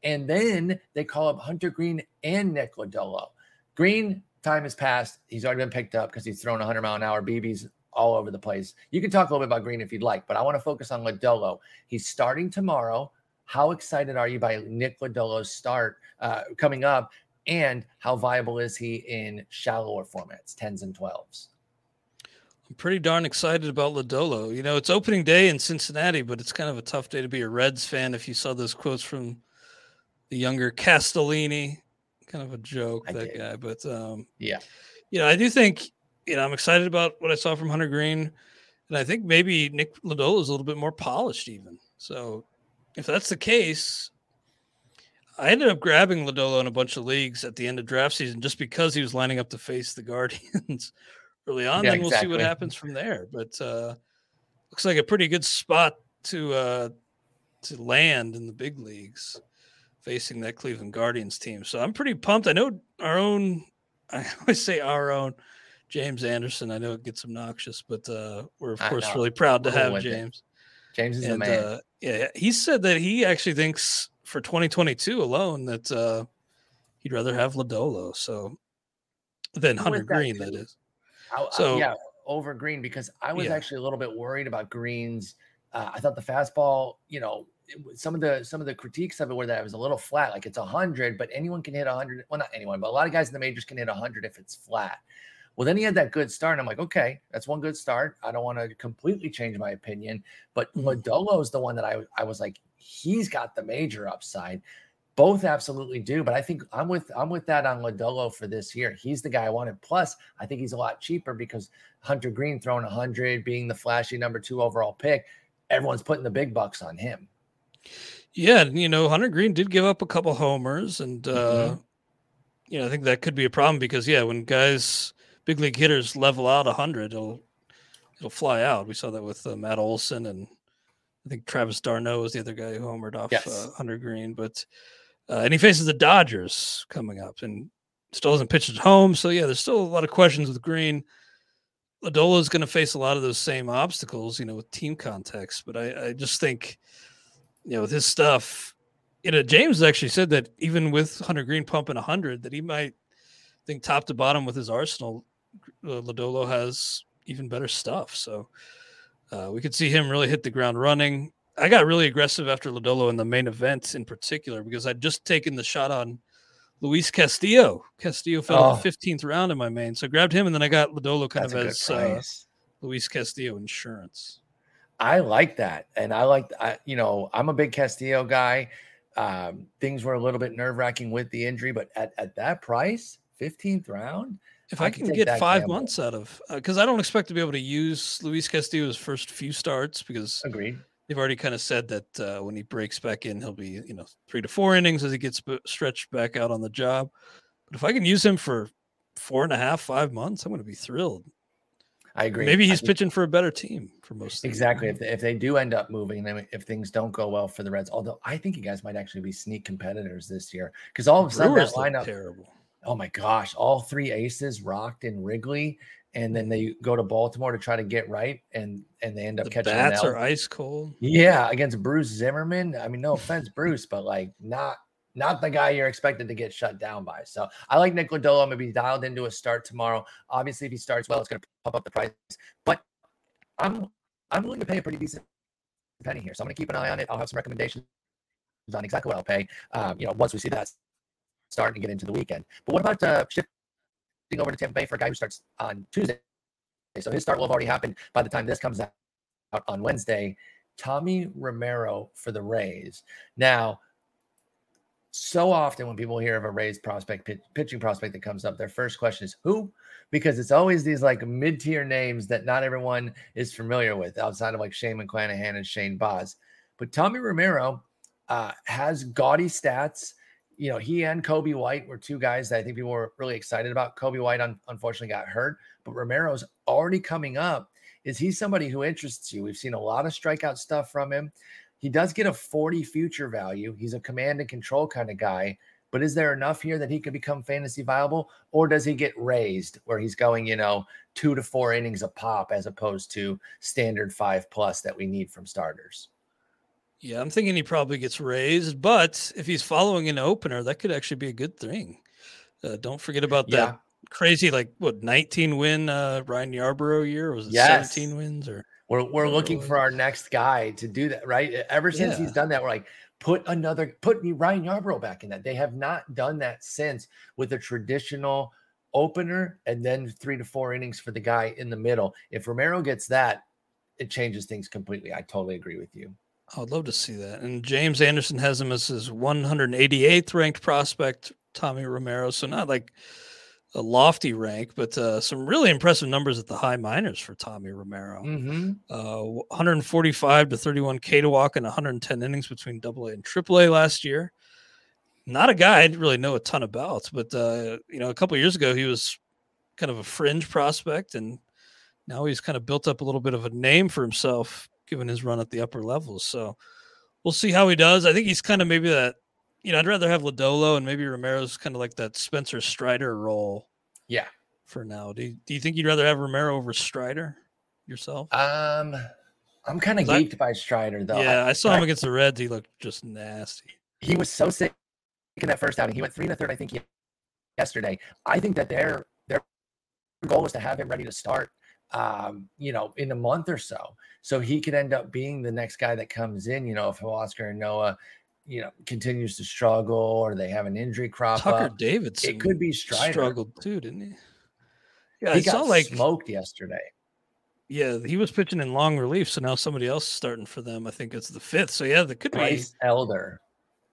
and then they call up Hunter Greene and Nick Lodolo. Greene time has passed. He's already been picked up because he's thrown 100 mile an hour BBs all over the place. You can talk a little bit about Greene if you'd like, but I want to focus on Lodolo. He's starting tomorrow. How excited are you by Nick Lodolo's start uh, coming up? And how viable is he in shallower formats, 10s and 12s? I'm pretty darn excited about Lodolo. You know, it's opening day in Cincinnati, but it's kind of a tough day to be a Reds fan if you saw those quotes from the younger Castellini. Kind of a joke, I that did. guy. But um, yeah, you know, I do think you know, I'm excited about what I saw from Hunter Greene, And I think maybe Nick Lodolo is a little bit more polished, even. So if that's the case, I ended up grabbing Lodolo in a bunch of leagues at the end of draft season just because he was lining up to face the Guardians early on. Yeah, then we'll see what happens from there. But uh, looks like a pretty good spot to uh, to land in the big leagues, facing that Cleveland Guardians team. So I'm pretty pumped. I know our own. I always say our own. James Anderson. I know it gets obnoxious, but uh, we're of I course know. really proud to have with it. James. James is the man. uh, yeah, he said that he actually thinks for 2022 alone that uh, he'd rather have Lodolo so than Hunter that Greene. That is. I- So- yeah, over Greene because I was Yeah. actually a little bit worried about Greene's. Uh, I thought the fastball, you know, some of the some of the critiques of it were that it was a little flat, like it's a hundred, but anyone can hit a hundred. Well, not anyone, but a lot of guys in the majors can hit a hundred if it's flat. Well, then he had that good start. And I'm like, okay, that's one good start. I don't want to completely change my opinion, but. Lodolo is the one that I I was like, he's got the major upside. Both absolutely do, but I think I'm with I'm with that on Lodolo for this year. He's the guy I wanted. Plus, I think he's a lot cheaper because Hunter Greene throwing 100, being the flashy number two overall pick, everyone's putting the big bucks on him. Yeah, and, you know, Hunter Greene did give up a couple homers, and uh, Mhm. you know, I think that could be a problem because yeah, when guys, big league hitters level out hundred, it'll it'll fly out. We saw that with uh, Matt Olson, and I think Travis d'Arnaud was the other guy who homered off Yes. uh, Hunter Greene, but uh, and he faces the Dodgers coming up, and still hasn't pitched at home. So yeah, there's still a lot of questions with Greene. Lodolo is going to face a lot of those same obstacles, you know, with team context. But I, I just think, you know, with his stuff, you know, James actually said that even with Hunter Greene pumping 100, that he might think top to bottom with his arsenal, uh, Lodolo has even better stuff. So uh, we could see him really hit the ground running. I got really aggressive after Lodolo in the main event in particular because I'd just taken the shot on Luis Castillo. Castillo fell Oh. in the 15th round in my main. So I grabbed him and then I got Lodolo kind That's of as uh. Luis Castillo insurance. I like that, and I like I, you know I'm a big Castillo guy. Um, things were a little bit nerve wracking with the injury, but at, at that price, 15th round, If I I, can get five gamble. months out of, because I don't expect to be able to use Luis Castillo's first few starts because agreed. they've already kind of said that uh, when he breaks back in, he'll be you know three to four innings as he gets b- stretched back out on the job. But if I can use him for four and a half, five months, I'm going to be thrilled. I agree. Maybe he's think- pitching for a better team for most of the year. Exactly. If they, if they do end up moving, then if things don't go well for the Reds, although I think you guys might actually be sneak competitors this year because all of a sudden Brewers that lineup, terrible. Oh my gosh, all three aces rocked in Wrigley, and then they go to Baltimore to try to get right, and and they end up The catching bats are ice cold. Yeah, against Bruce Zimmerman. I mean, no offense, Bruce, but like not not the guy you're expected to get shut down by. So I like Nick Lodolo. I'm gonna be dialed into a start tomorrow. Obviously, if he starts well, it's gonna pump up the price. But I'm I'm willing to pay a pretty decent penny here. So I'm gonna keep an eye on it. I'll have some recommendations on exactly what I'll pay. Um, you know, once we see that starting to get into the weekend. But what about uh shifting over to Tampa Bay for a guy who starts on Tuesday? So his start will have already happened by the time this comes out on Wednesday. Tommy Romero for the Rays. Now, so often when people hear of a Rays prospect, pitch, pitching prospect that comes up, their first question is who? Because it's always these like mid tier names that not everyone is familiar with outside of like Shane McClanahan and Shane Baz. But Tommy Romero uh, has gaudy stats. You know, he and Kobe White were two guys that I think people were really excited about. Kobe White un- unfortunately got hurt, but Romero's already coming up. Is he somebody who interests you? We've seen a lot of strikeout stuff from him. He does get a 40 future value. He's a command and control kind of guy. But is there enough here that he could become fantasy viable? Or does he get raised where he's going, you know, two to four innings a pop as opposed to standard five plus that we need from starters? Yeah, I'm thinking he probably gets raised, but if he's following an opener, that could actually be a good thing. Uh, don't forget about that Yeah. crazy, like what 19 win uh, Ryan Yarbrough year? Was it Yes. 17 wins or We're, we're looking for our next guy to do that, right? Ever since he's done that, we're like, put another, put me Ryan Yarbrough back in that. They have not done that since with a traditional opener and then three to four innings for the guy in the middle. If Romero gets that, it changes things completely. I totally agree with you. I would love to see that. And James Anderson has him as his 188th ranked prospect, Tommy Romero. So not like a lofty rank, but uh, some really impressive numbers at the high minors for Tommy Romero. Mm-hmm. Uh, 145 to 31 K to walk and 110 innings between Double A and Triple A last year. not a guy I didn't really know a ton about, but uh, you know, a couple years ago he was kind of a fringe prospect, and now he's kind of built up a little bit of a name for himself given his run at the upper levels. So we'll see how he does. I think he's kind of maybe that. You know, I'd rather have Lodolo and maybe Romero's kind of like that Spencer Strider role. Yeah. For now, do you, do you think you'd rather have Romero over Strider yourself? Um, I'm kind of geeked I, by Strider though. Yeah, I, I saw him I, against the Reds. He looked just nasty. He was so sick in that first outing. He went three and a third, I think, yesterday. I think that their their goal was to have him ready to start, um, you know, in a month or so, so he could end up being the next guy that comes in. You know, if Huascar Ynoa, you know, continues to struggle or they have an injury crop Tucker up, Davidson, it could be Strider. Struggled too, didn't he? Yeah, he I got saw like smoked yesterday. Yeah, he was pitching in long relief, so now somebody else starting for them. I think it's the fifth. So yeah, that could Bryce be Elder.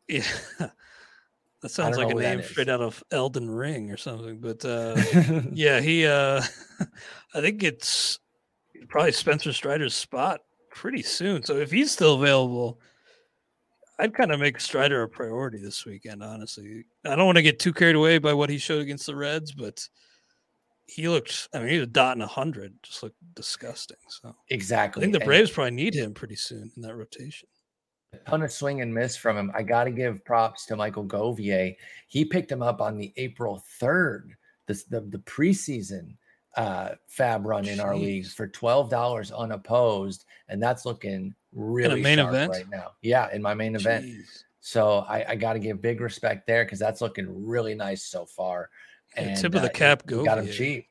Yeah, that sounds like a name straight out of Elden Ring or something. But uh, yeah, he. Uh, I think it's probably Spencer Strider's spot pretty soon. So if he's still available, I'd kind of make Strider a priority this weekend. Honestly, I don't want to get too carried away by what he showed against the Reds, but he looked. I mean, he was dotting hundred, just looked disgusting. So exactly, I think the Braves and probably need him pretty soon in that rotation. Ton of swing and miss from him. I got to give props to Michael Govier. He picked him up on the April third, the the, the preseason uh, FAAB run in our leagues for twelve dollars unopposed, and that's looking really main event right now. Yeah, in my main Jeez. event. So I, I got to give big respect there because that's looking really nice so far. And, tip of the uh, cap, go. Got him cheap.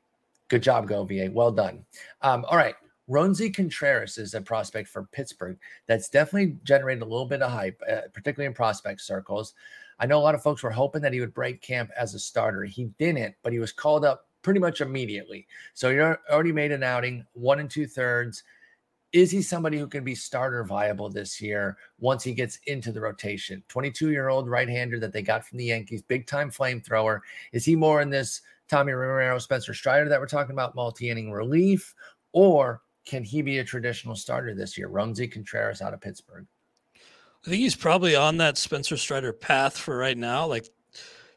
Good job, Govier. Well done. Um, all right. Roansy Contreras is a prospect for Pittsburgh that's definitely generated a little bit of hype, uh, particularly in prospect circles. I know a lot of folks were hoping that he would break camp as a starter. He didn't, but he was called up pretty much immediately. So he already made an outing, one and two thirds. Is he somebody who can be starter viable this year once he gets into the rotation? 22 year old right hander that they got from the Yankees, big time flamethrower. Is he more in this Tommy Romero, Spencer Strider that we're talking about, multi inning relief? Or can he be a traditional starter this year? Roansy Contreras out of Pittsburgh. I think he's probably on that Spencer Strider path for right now, like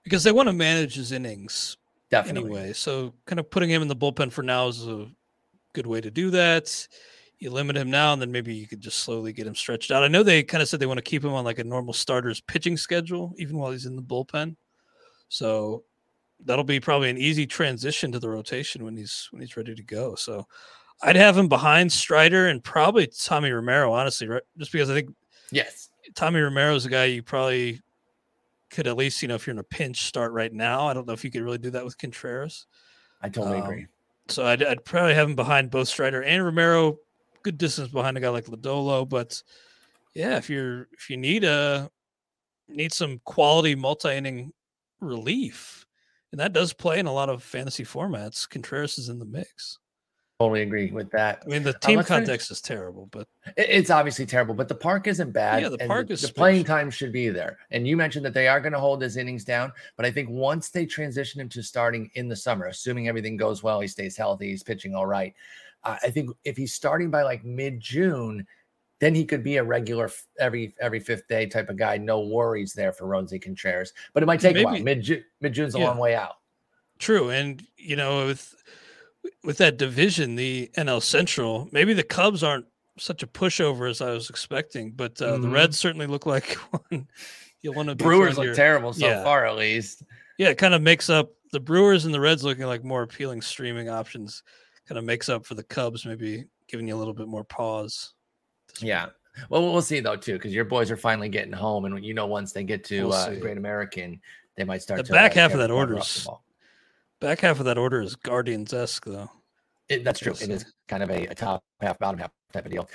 because they want to manage his innings Definitely. anyway. So kind of putting him in the bullpen for now is a good way to do that you limit him now, and then maybe you could just slowly get him stretched out. I know they kind of said they want to keep him on like a normal starter's pitching schedule, even while he's in the bullpen. So that'll be probably an easy transition to the rotation when he's when he's ready to go. So I'd have him behind Strider and probably Tommy Romero, honestly, right? Just because I think yes, Tommy Romero is a guy you probably could at least, you know, if you're in a pinch, start right now. I don't know if you could really do that with Contreras. I totally um, agree. So I'd, I'd, probably have him behind both Strider and Romero good distance behind a guy like Lodolo. But yeah, if you're if you need a need some quality multi inning relief, and that does play in a lot of fantasy formats, Contreras is in the mix. Totally agree with that. I mean, the uh, team uh, context finish. is terrible, but it's obviously terrible. But the park isn't bad. Yeah, the park the, is the playing time should be there. And you mentioned that they are going to hold his innings down, but I think once they transition him to starting in the summer, assuming everything goes well, he stays healthy, he's pitching all right. Uh, I think if he's starting by like mid June, then he could be a regular every every fifth day type of guy. No worries there for Roansy Contreras, but it might take Maybe. a while. Mid mid June's a yeah. long way out. True, and you know with with that division, the NL Central, maybe the Cubs aren't such a pushover as I was expecting, but uh, mm-hmm. the Reds certainly look like one you want to. Brewers look terrible so yeah. far, at least. Yeah, it kind of makes up the Brewers and the Reds looking like more appealing streaming options kind of makes up for the Cubs, maybe giving you a little bit more pause. Yeah. Well, we'll see though too, because your boys are finally getting home, and you know once they get to we'll uh, Great American, they might start. The to, back uh, half of that order is back half of that order is Guardians esque though. It, that's true. It is kind of a, a, top half, bottom half type of deal.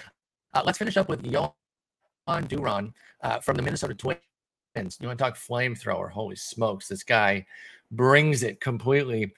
Uh, let's finish up with Jhoan Duran uh, from the Minnesota Twins. You want to talk flamethrower? Holy smokes! This guy brings it completely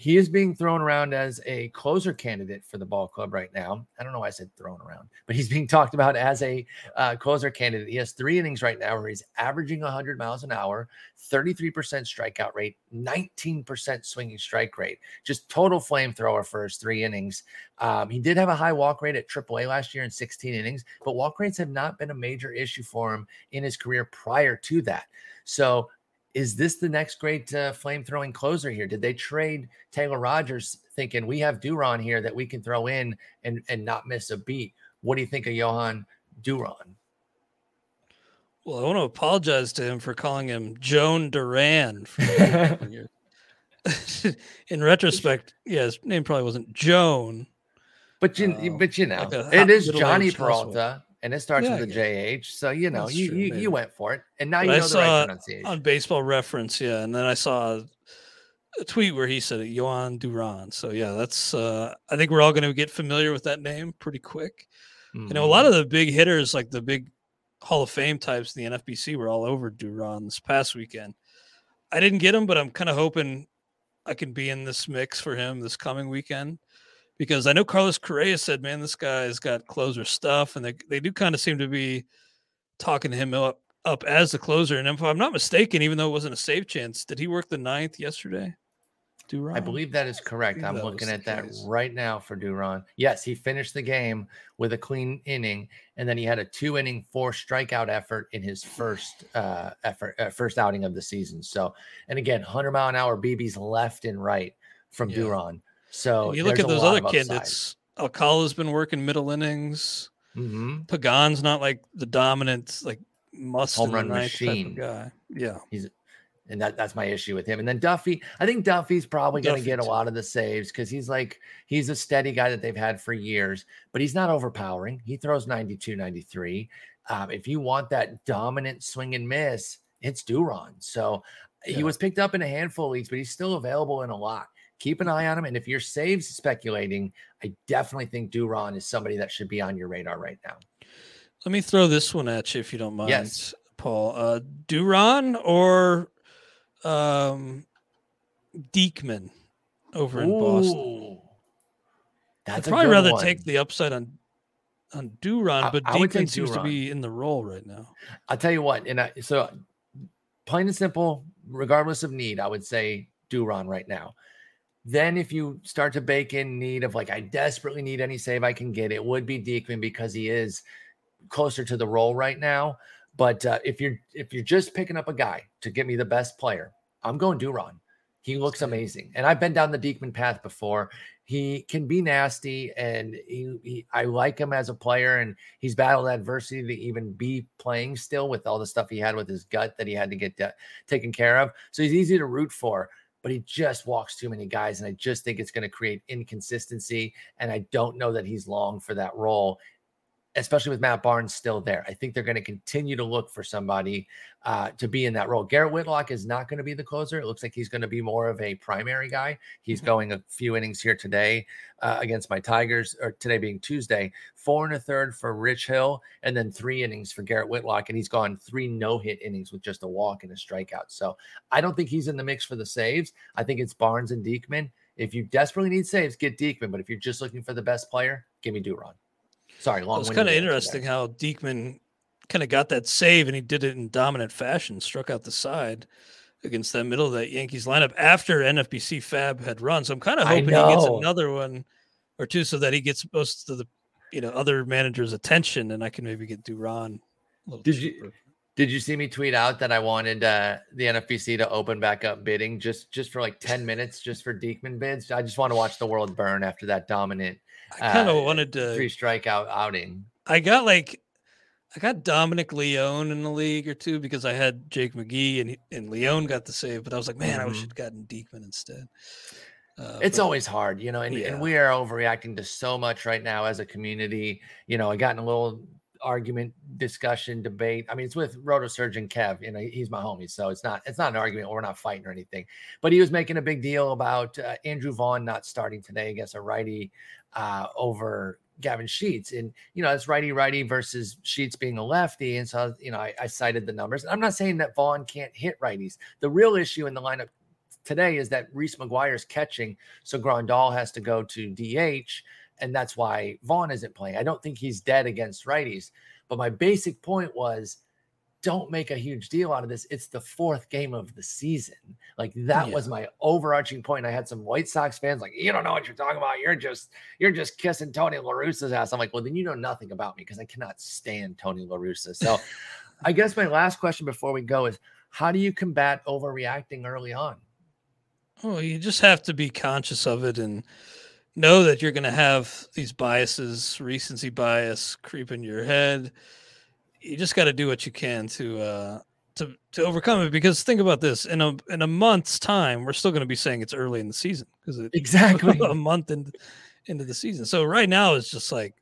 he is being thrown around as a closer candidate for the ball club right now. I don't know why I said thrown around, but he's being talked about as a uh, closer candidate. He has three innings right now where he's averaging 100 miles an hour, 33% strikeout rate, 19% swinging strike rate, just total flamethrower for his three innings. Um, he did have a high walk rate at AAA last year in 16 innings, but walk rates have not been a major issue for him in his career prior to that. So is this the next great uh, flame throwing closer here? Did they trade Taylor Rogers thinking we have Duran here that we can throw in and, and not miss a beat? What do you think of Johan Duran? Well, I want to apologize to him for calling him Joan Duran. in retrospect, yeah, his name probably wasn't Joan. But you, uh, but you know, like it is Johnny Peralta and it starts yeah, with a JH. So you know, you, true, you, you went for it, and now but you know I the right pronunciation on Baseball Reference. Yeah, and then I saw a tweet where he said it, Jhoan Duran. So yeah, that's. uh I think we're all going to get familiar with that name pretty quick. Mm-hmm. You know, a lot mm-hmm. of the big hitters, like the big Hall of Fame types in the NFBC, were all over Duran this past weekend. I didn't get him, but I'm kind of hoping I can be in this mix for him this coming weekend because I know Carlos Correa said, "Man, this guy's got closer stuff," and they they do kind of seem to be talking to him up up as the closer. And if I'm not mistaken, even though it wasn't a save chance, did he work the ninth yesterday? Duran? I believe that is correct. I'm looking at that case. right now for Duran. Yes, he finished the game with a clean inning, and then he had a two inning, four strikeout effort in his first uh, effort, uh, first outing of the season. So, and again, 100 mile an hour BBs left and right from yeah. Duran. So and you look at those other candidates. Alcala's been working middle innings. Mm-hmm. Pagan's not like the dominant, like must home run machine guy. Yeah, he's and that that's my issue with him. And then Duffy, I think Duffy's probably going to get a lot of the saves because he's like he's a steady guy that they've had for years, but he's not overpowering. He throws 92, 93. Um, if you want that dominant swing and miss, it's Duran. So yeah. he was picked up in a handful of leagues, but he's still available in a lot keep an eye on him. And if you're saves speculating, I definitely think Duran is somebody that should be on your radar right now. Let me throw this one at you if you don't mind, yes. Paul. Uh, Duran or um, Diekman over in Ooh, Boston? I'd probably rather one. take the upside on on Duran, but I, I Diekman seems to be in the role right now. I'll tell you what, and I, so plain and simple, regardless of need, I would say Duran right now. Then, if you start to bake in need of like, I desperately need any save I can get, it would be Diekman because he is closer to the role right now. But uh, if you're if you're just picking up a guy to get me the best player, I'm going Duran. He looks amazing, and I've been down the Diekman path before. He can be nasty, and he, he, I like him as a player, and he's battled adversity to even be playing still with all the stuff he had with his gut that he had to get de- taken care of. So he's easy to root for but he just walks too many guys. And I just think it's going to create inconsistency. And I don't know that he's long for that role especially with Matt Barnes still there. I think they're going to continue to look for somebody uh, to be in that role. Garrett Whitlock is not going to be the closer. It looks like he's going to be more of a primary guy. He's mm-hmm. going a few innings here today uh, against my Tigers, or today being Tuesday, four and a third for Rich Hill, and then three innings for Garrett Whitlock. And he's gone three no hit innings with just a walk and a strikeout. So I don't think he's in the mix for the saves. I think it's Barnes and Diekman. If you desperately need saves, get Diekman. But if you're just looking for the best player, give me Duran. Sorry, long. It's kind of interesting how Diekman kind of got that save and he did it in dominant fashion, struck out the side against that middle of that Yankees lineup after NFBC FAAB had run. So I'm kind of hoping he gets another one or two so that he gets most of the you know other managers' attention and I can maybe get Duran. Did cheaper. you did you see me tweet out that I wanted uh, the NFBC to open back up bidding just just for like 10 minutes just for Diekman bids? I just want to watch the world burn after that dominant I kind of uh, wanted to three strikeout outing. I got like I got Dominic Leone in the league or two because I had Jake McGee and and Leone got the save, but I was like, man, mm-hmm. I wish mm-hmm. I'd gotten Diekman instead. Uh, it's but, always hard, you know, and, yeah. and we are overreacting to so much right now as a community. You know, I got in a little argument, discussion, debate. I mean, it's with Roto Surgeon Kev. You know, he's my homie, so it's not it's not an argument. We're not fighting or anything. But he was making a big deal about uh, Andrew Vaughn not starting today against a righty uh, over Gavin Sheets. And, you know, it's righty righty versus Sheets being a lefty. And so, you know, I, I cited the numbers. I'm not saying that Vaughn can't hit righties. The real issue in the lineup today is that Reese McGuire's catching. So Grandal has to go to DH. And that's why Vaughn isn't playing. I don't think he's dead against righties. But my basic point was don't make a huge deal out of this. It's the fourth game of the season. Like that yeah. was my overarching point. I had some White Sox fans like, you don't know what you're talking about. You're just you're just kissing Tony La Russa's ass. I'm like, well, then you know nothing about me because I cannot stand Tony La Russa. So I guess my last question before we go is how do you combat overreacting early on? Oh, you just have to be conscious of it and know that you're going to have these biases, recency bias creep in your head. You just got to do what you can to uh, to to overcome it. Because think about this: in a in a month's time, we're still going to be saying it's early in the season because exactly a month into into the season. So right now it's just like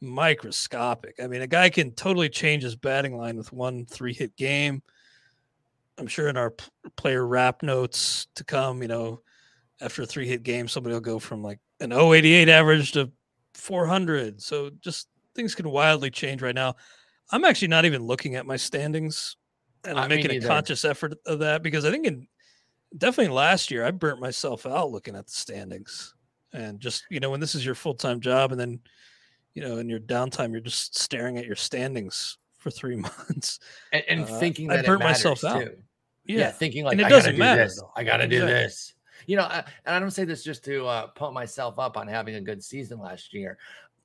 microscopic. I mean, a guy can totally change his batting line with one three hit game. I'm sure in our player wrap notes to come, you know, after a three hit game, somebody will go from like an 088 average to 400. So just things can wildly change right now. I'm actually not even looking at my standings and I'm making a conscious effort of that because I think in definitely last year I burnt myself out looking at the standings and just, you know, when this is your full time job and then, you know, in your downtime, you're just staring at your standings for three months and, and uh, thinking that I burnt myself out. Yeah. yeah. thinking like and it doesn't matter. This. I got to do this you know, I, and I don't say this just to uh, pump myself up on having a good season last year.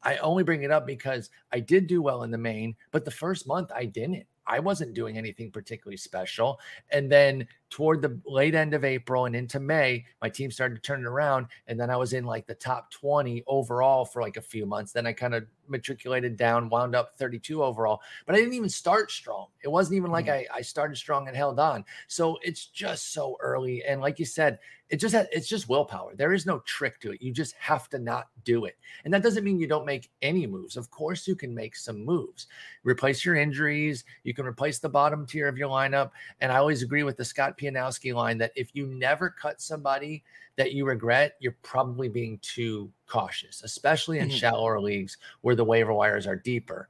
I only bring it up because I did do well in the main, but the first month I didn't. I wasn't doing anything particularly special. And then toward the late end of April and into May, my team started turning around. And then I was in like the top 20 overall for like a few months. Then I kind of matriculated down, wound up 32 overall, but I didn't even start strong. It wasn't even like mm-hmm. I, I started strong and held on. So it's just so early. And like you said, it just has, it's just willpower. There is no trick to it. You just have to not do it. And that doesn't mean you don't make any moves. Of course, you can make some moves. Replace your injuries. You can replace the bottom tier of your lineup. And I always agree with the Scott Pianowski line that if you never cut somebody that you regret, you're probably being too cautious, especially in mm-hmm. shallower leagues where the waiver wires are deeper.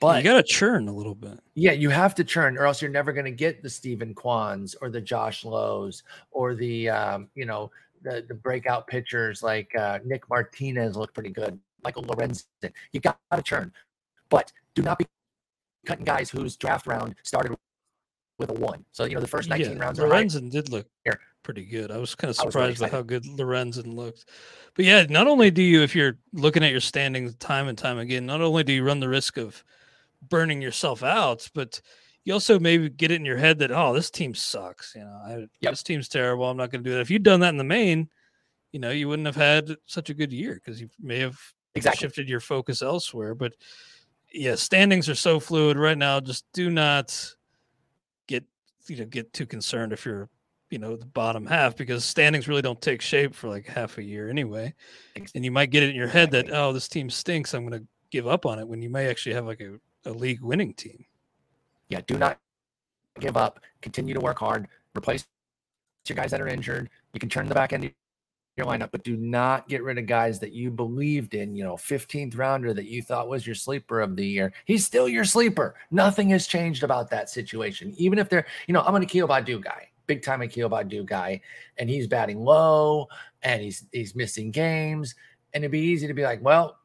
But you got to churn a little bit. Yeah, you have to churn, or else you're never going to get the Steven Kwans or the Josh Lowes or the um, you know the the breakout pitchers like uh, Nick Martinez look pretty good, Michael Lorenzen. You got to churn, but do not be cutting guys whose draft round started with a one. So you know the first 19 yeah, rounds. Lorenzen did look here. pretty good. I was kind of surprised by how good Lorenzen looked. But yeah, not only do you, if you're looking at your standings time and time again, not only do you run the risk of burning yourself out, but you also maybe get it in your head that oh, this team sucks. You know, I, yep. this team's terrible. I'm not going to do that. If you'd done that in the main, you know, you wouldn't have had such a good year because you may have exactly. shifted your focus elsewhere. But yeah, standings are so fluid right now. Just do not you know get too concerned if you're you know the bottom half because standings really don't take shape for like half a year anyway and you might get it in your head that oh this team stinks i'm going to give up on it when you may actually have like a a league winning team. Yeah, do not give up. Continue to work hard. Replace your guys that are injured. You can turn the back end your lineup, but do not get rid of guys that you believed in. You know, 15th rounder that you thought was your sleeper of the year. He's still your sleeper. Nothing has changed about that situation. Even if they're, you know, I'm an Akil Baddoo guy, big time Akil Baddoo guy, and he's batting low and he's he's missing games. And it'd be easy to be like, well,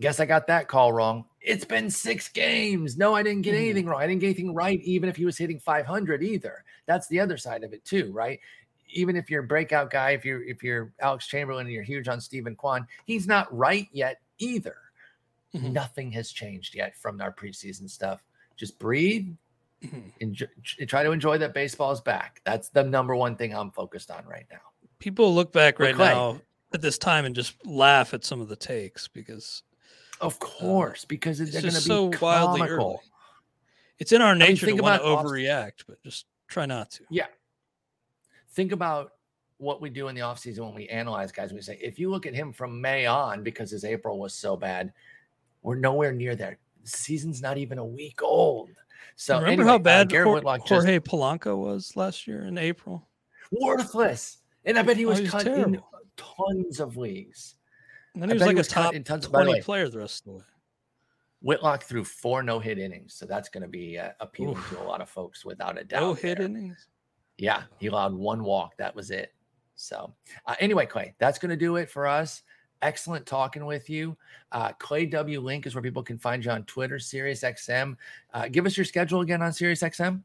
guess I got that call wrong. It's been six games. No, I didn't get mm-hmm. anything wrong. I didn't get anything right, even if he was hitting 500 either. That's the other side of it too, right? Even if you're a breakout guy, if you're if you're Alex Chamberlain and you're huge on Steven Kwan, he's not right yet either. Mm-hmm. Nothing has changed yet from our preseason stuff. Just breathe, mm-hmm. enjoy, try to enjoy that baseball is back. That's the number one thing I'm focused on right now. People look back right now at this time and just laugh at some of the takes because of uh, course, because it's, going to be so comical. wildly early. It's in our nature I mean, to want to overreact, but just try not to. Yeah. Think about what we do in the offseason when we analyze guys. We say, if you look at him from May on, because his April was so bad, we're nowhere near there. The season's not even a week old. So remember anyway, how uh, bad uh, Jorge, Jorge Polanco was last year in April? Worthless. And I bet he was, oh, cut terrible. in tons of leagues. And then he was like a top in tons, 20 way, player the rest of the way. Whitlock threw four no hit innings, so that's going to be uh, appealing Oof. to a lot of folks without a doubt. No hit innings. Yeah, he allowed one walk. That was it. So, uh, anyway, Clay, that's going to do it for us. Excellent talking with you. Uh, Clay W. Link is where people can find you on Twitter, Sirius XM. Uh, give us your schedule again on Sirius XM.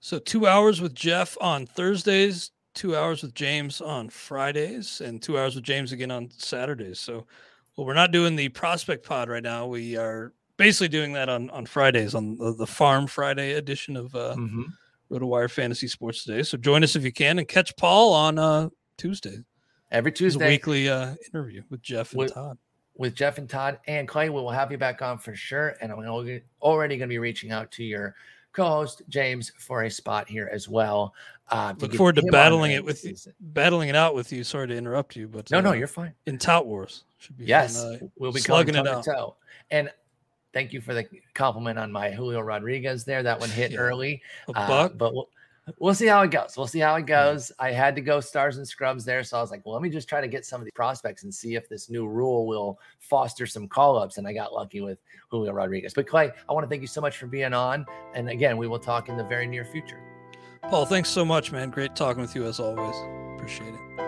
So, two hours with Jeff on Thursdays, two hours with James on Fridays and two hours with James again on Saturdays. So, well, we're not doing the prospect pod right now. We are basically doing that on on Fridays on the, the Farm Friday edition of uh, mm-hmm. RotoWire Fantasy Sports today. So join us if you can and catch Paul on uh, Tuesday. Every Tuesday, weekly uh, interview with Jeff and with, Todd. With Jeff and Todd and Clay, we will have you back on for sure. And I'm already going to be reaching out to your co-host James for a spot here as well. Uh, Look forward to battling it with season. you, battling it out with you. Sorry to interrupt you, but no, uh, no, you're fine. In Tout Wars, should be yes, fun, uh, we'll be slugging it out. Toe. And thank you for the compliment on my Julio Rodriguez there. That one hit yeah. early, uh, but we'll, we'll see how it goes. We'll see how it goes. I had to go stars and scrubs there, so I was like, well, let me just try to get some of the prospects and see if this new rule will foster some call ups. And I got lucky with Julio Rodriguez. But Clay, I want to thank you so much for being on. And again, we will talk in the very near future. Paul, thanks so much, man. Great talking with you as always. Appreciate it.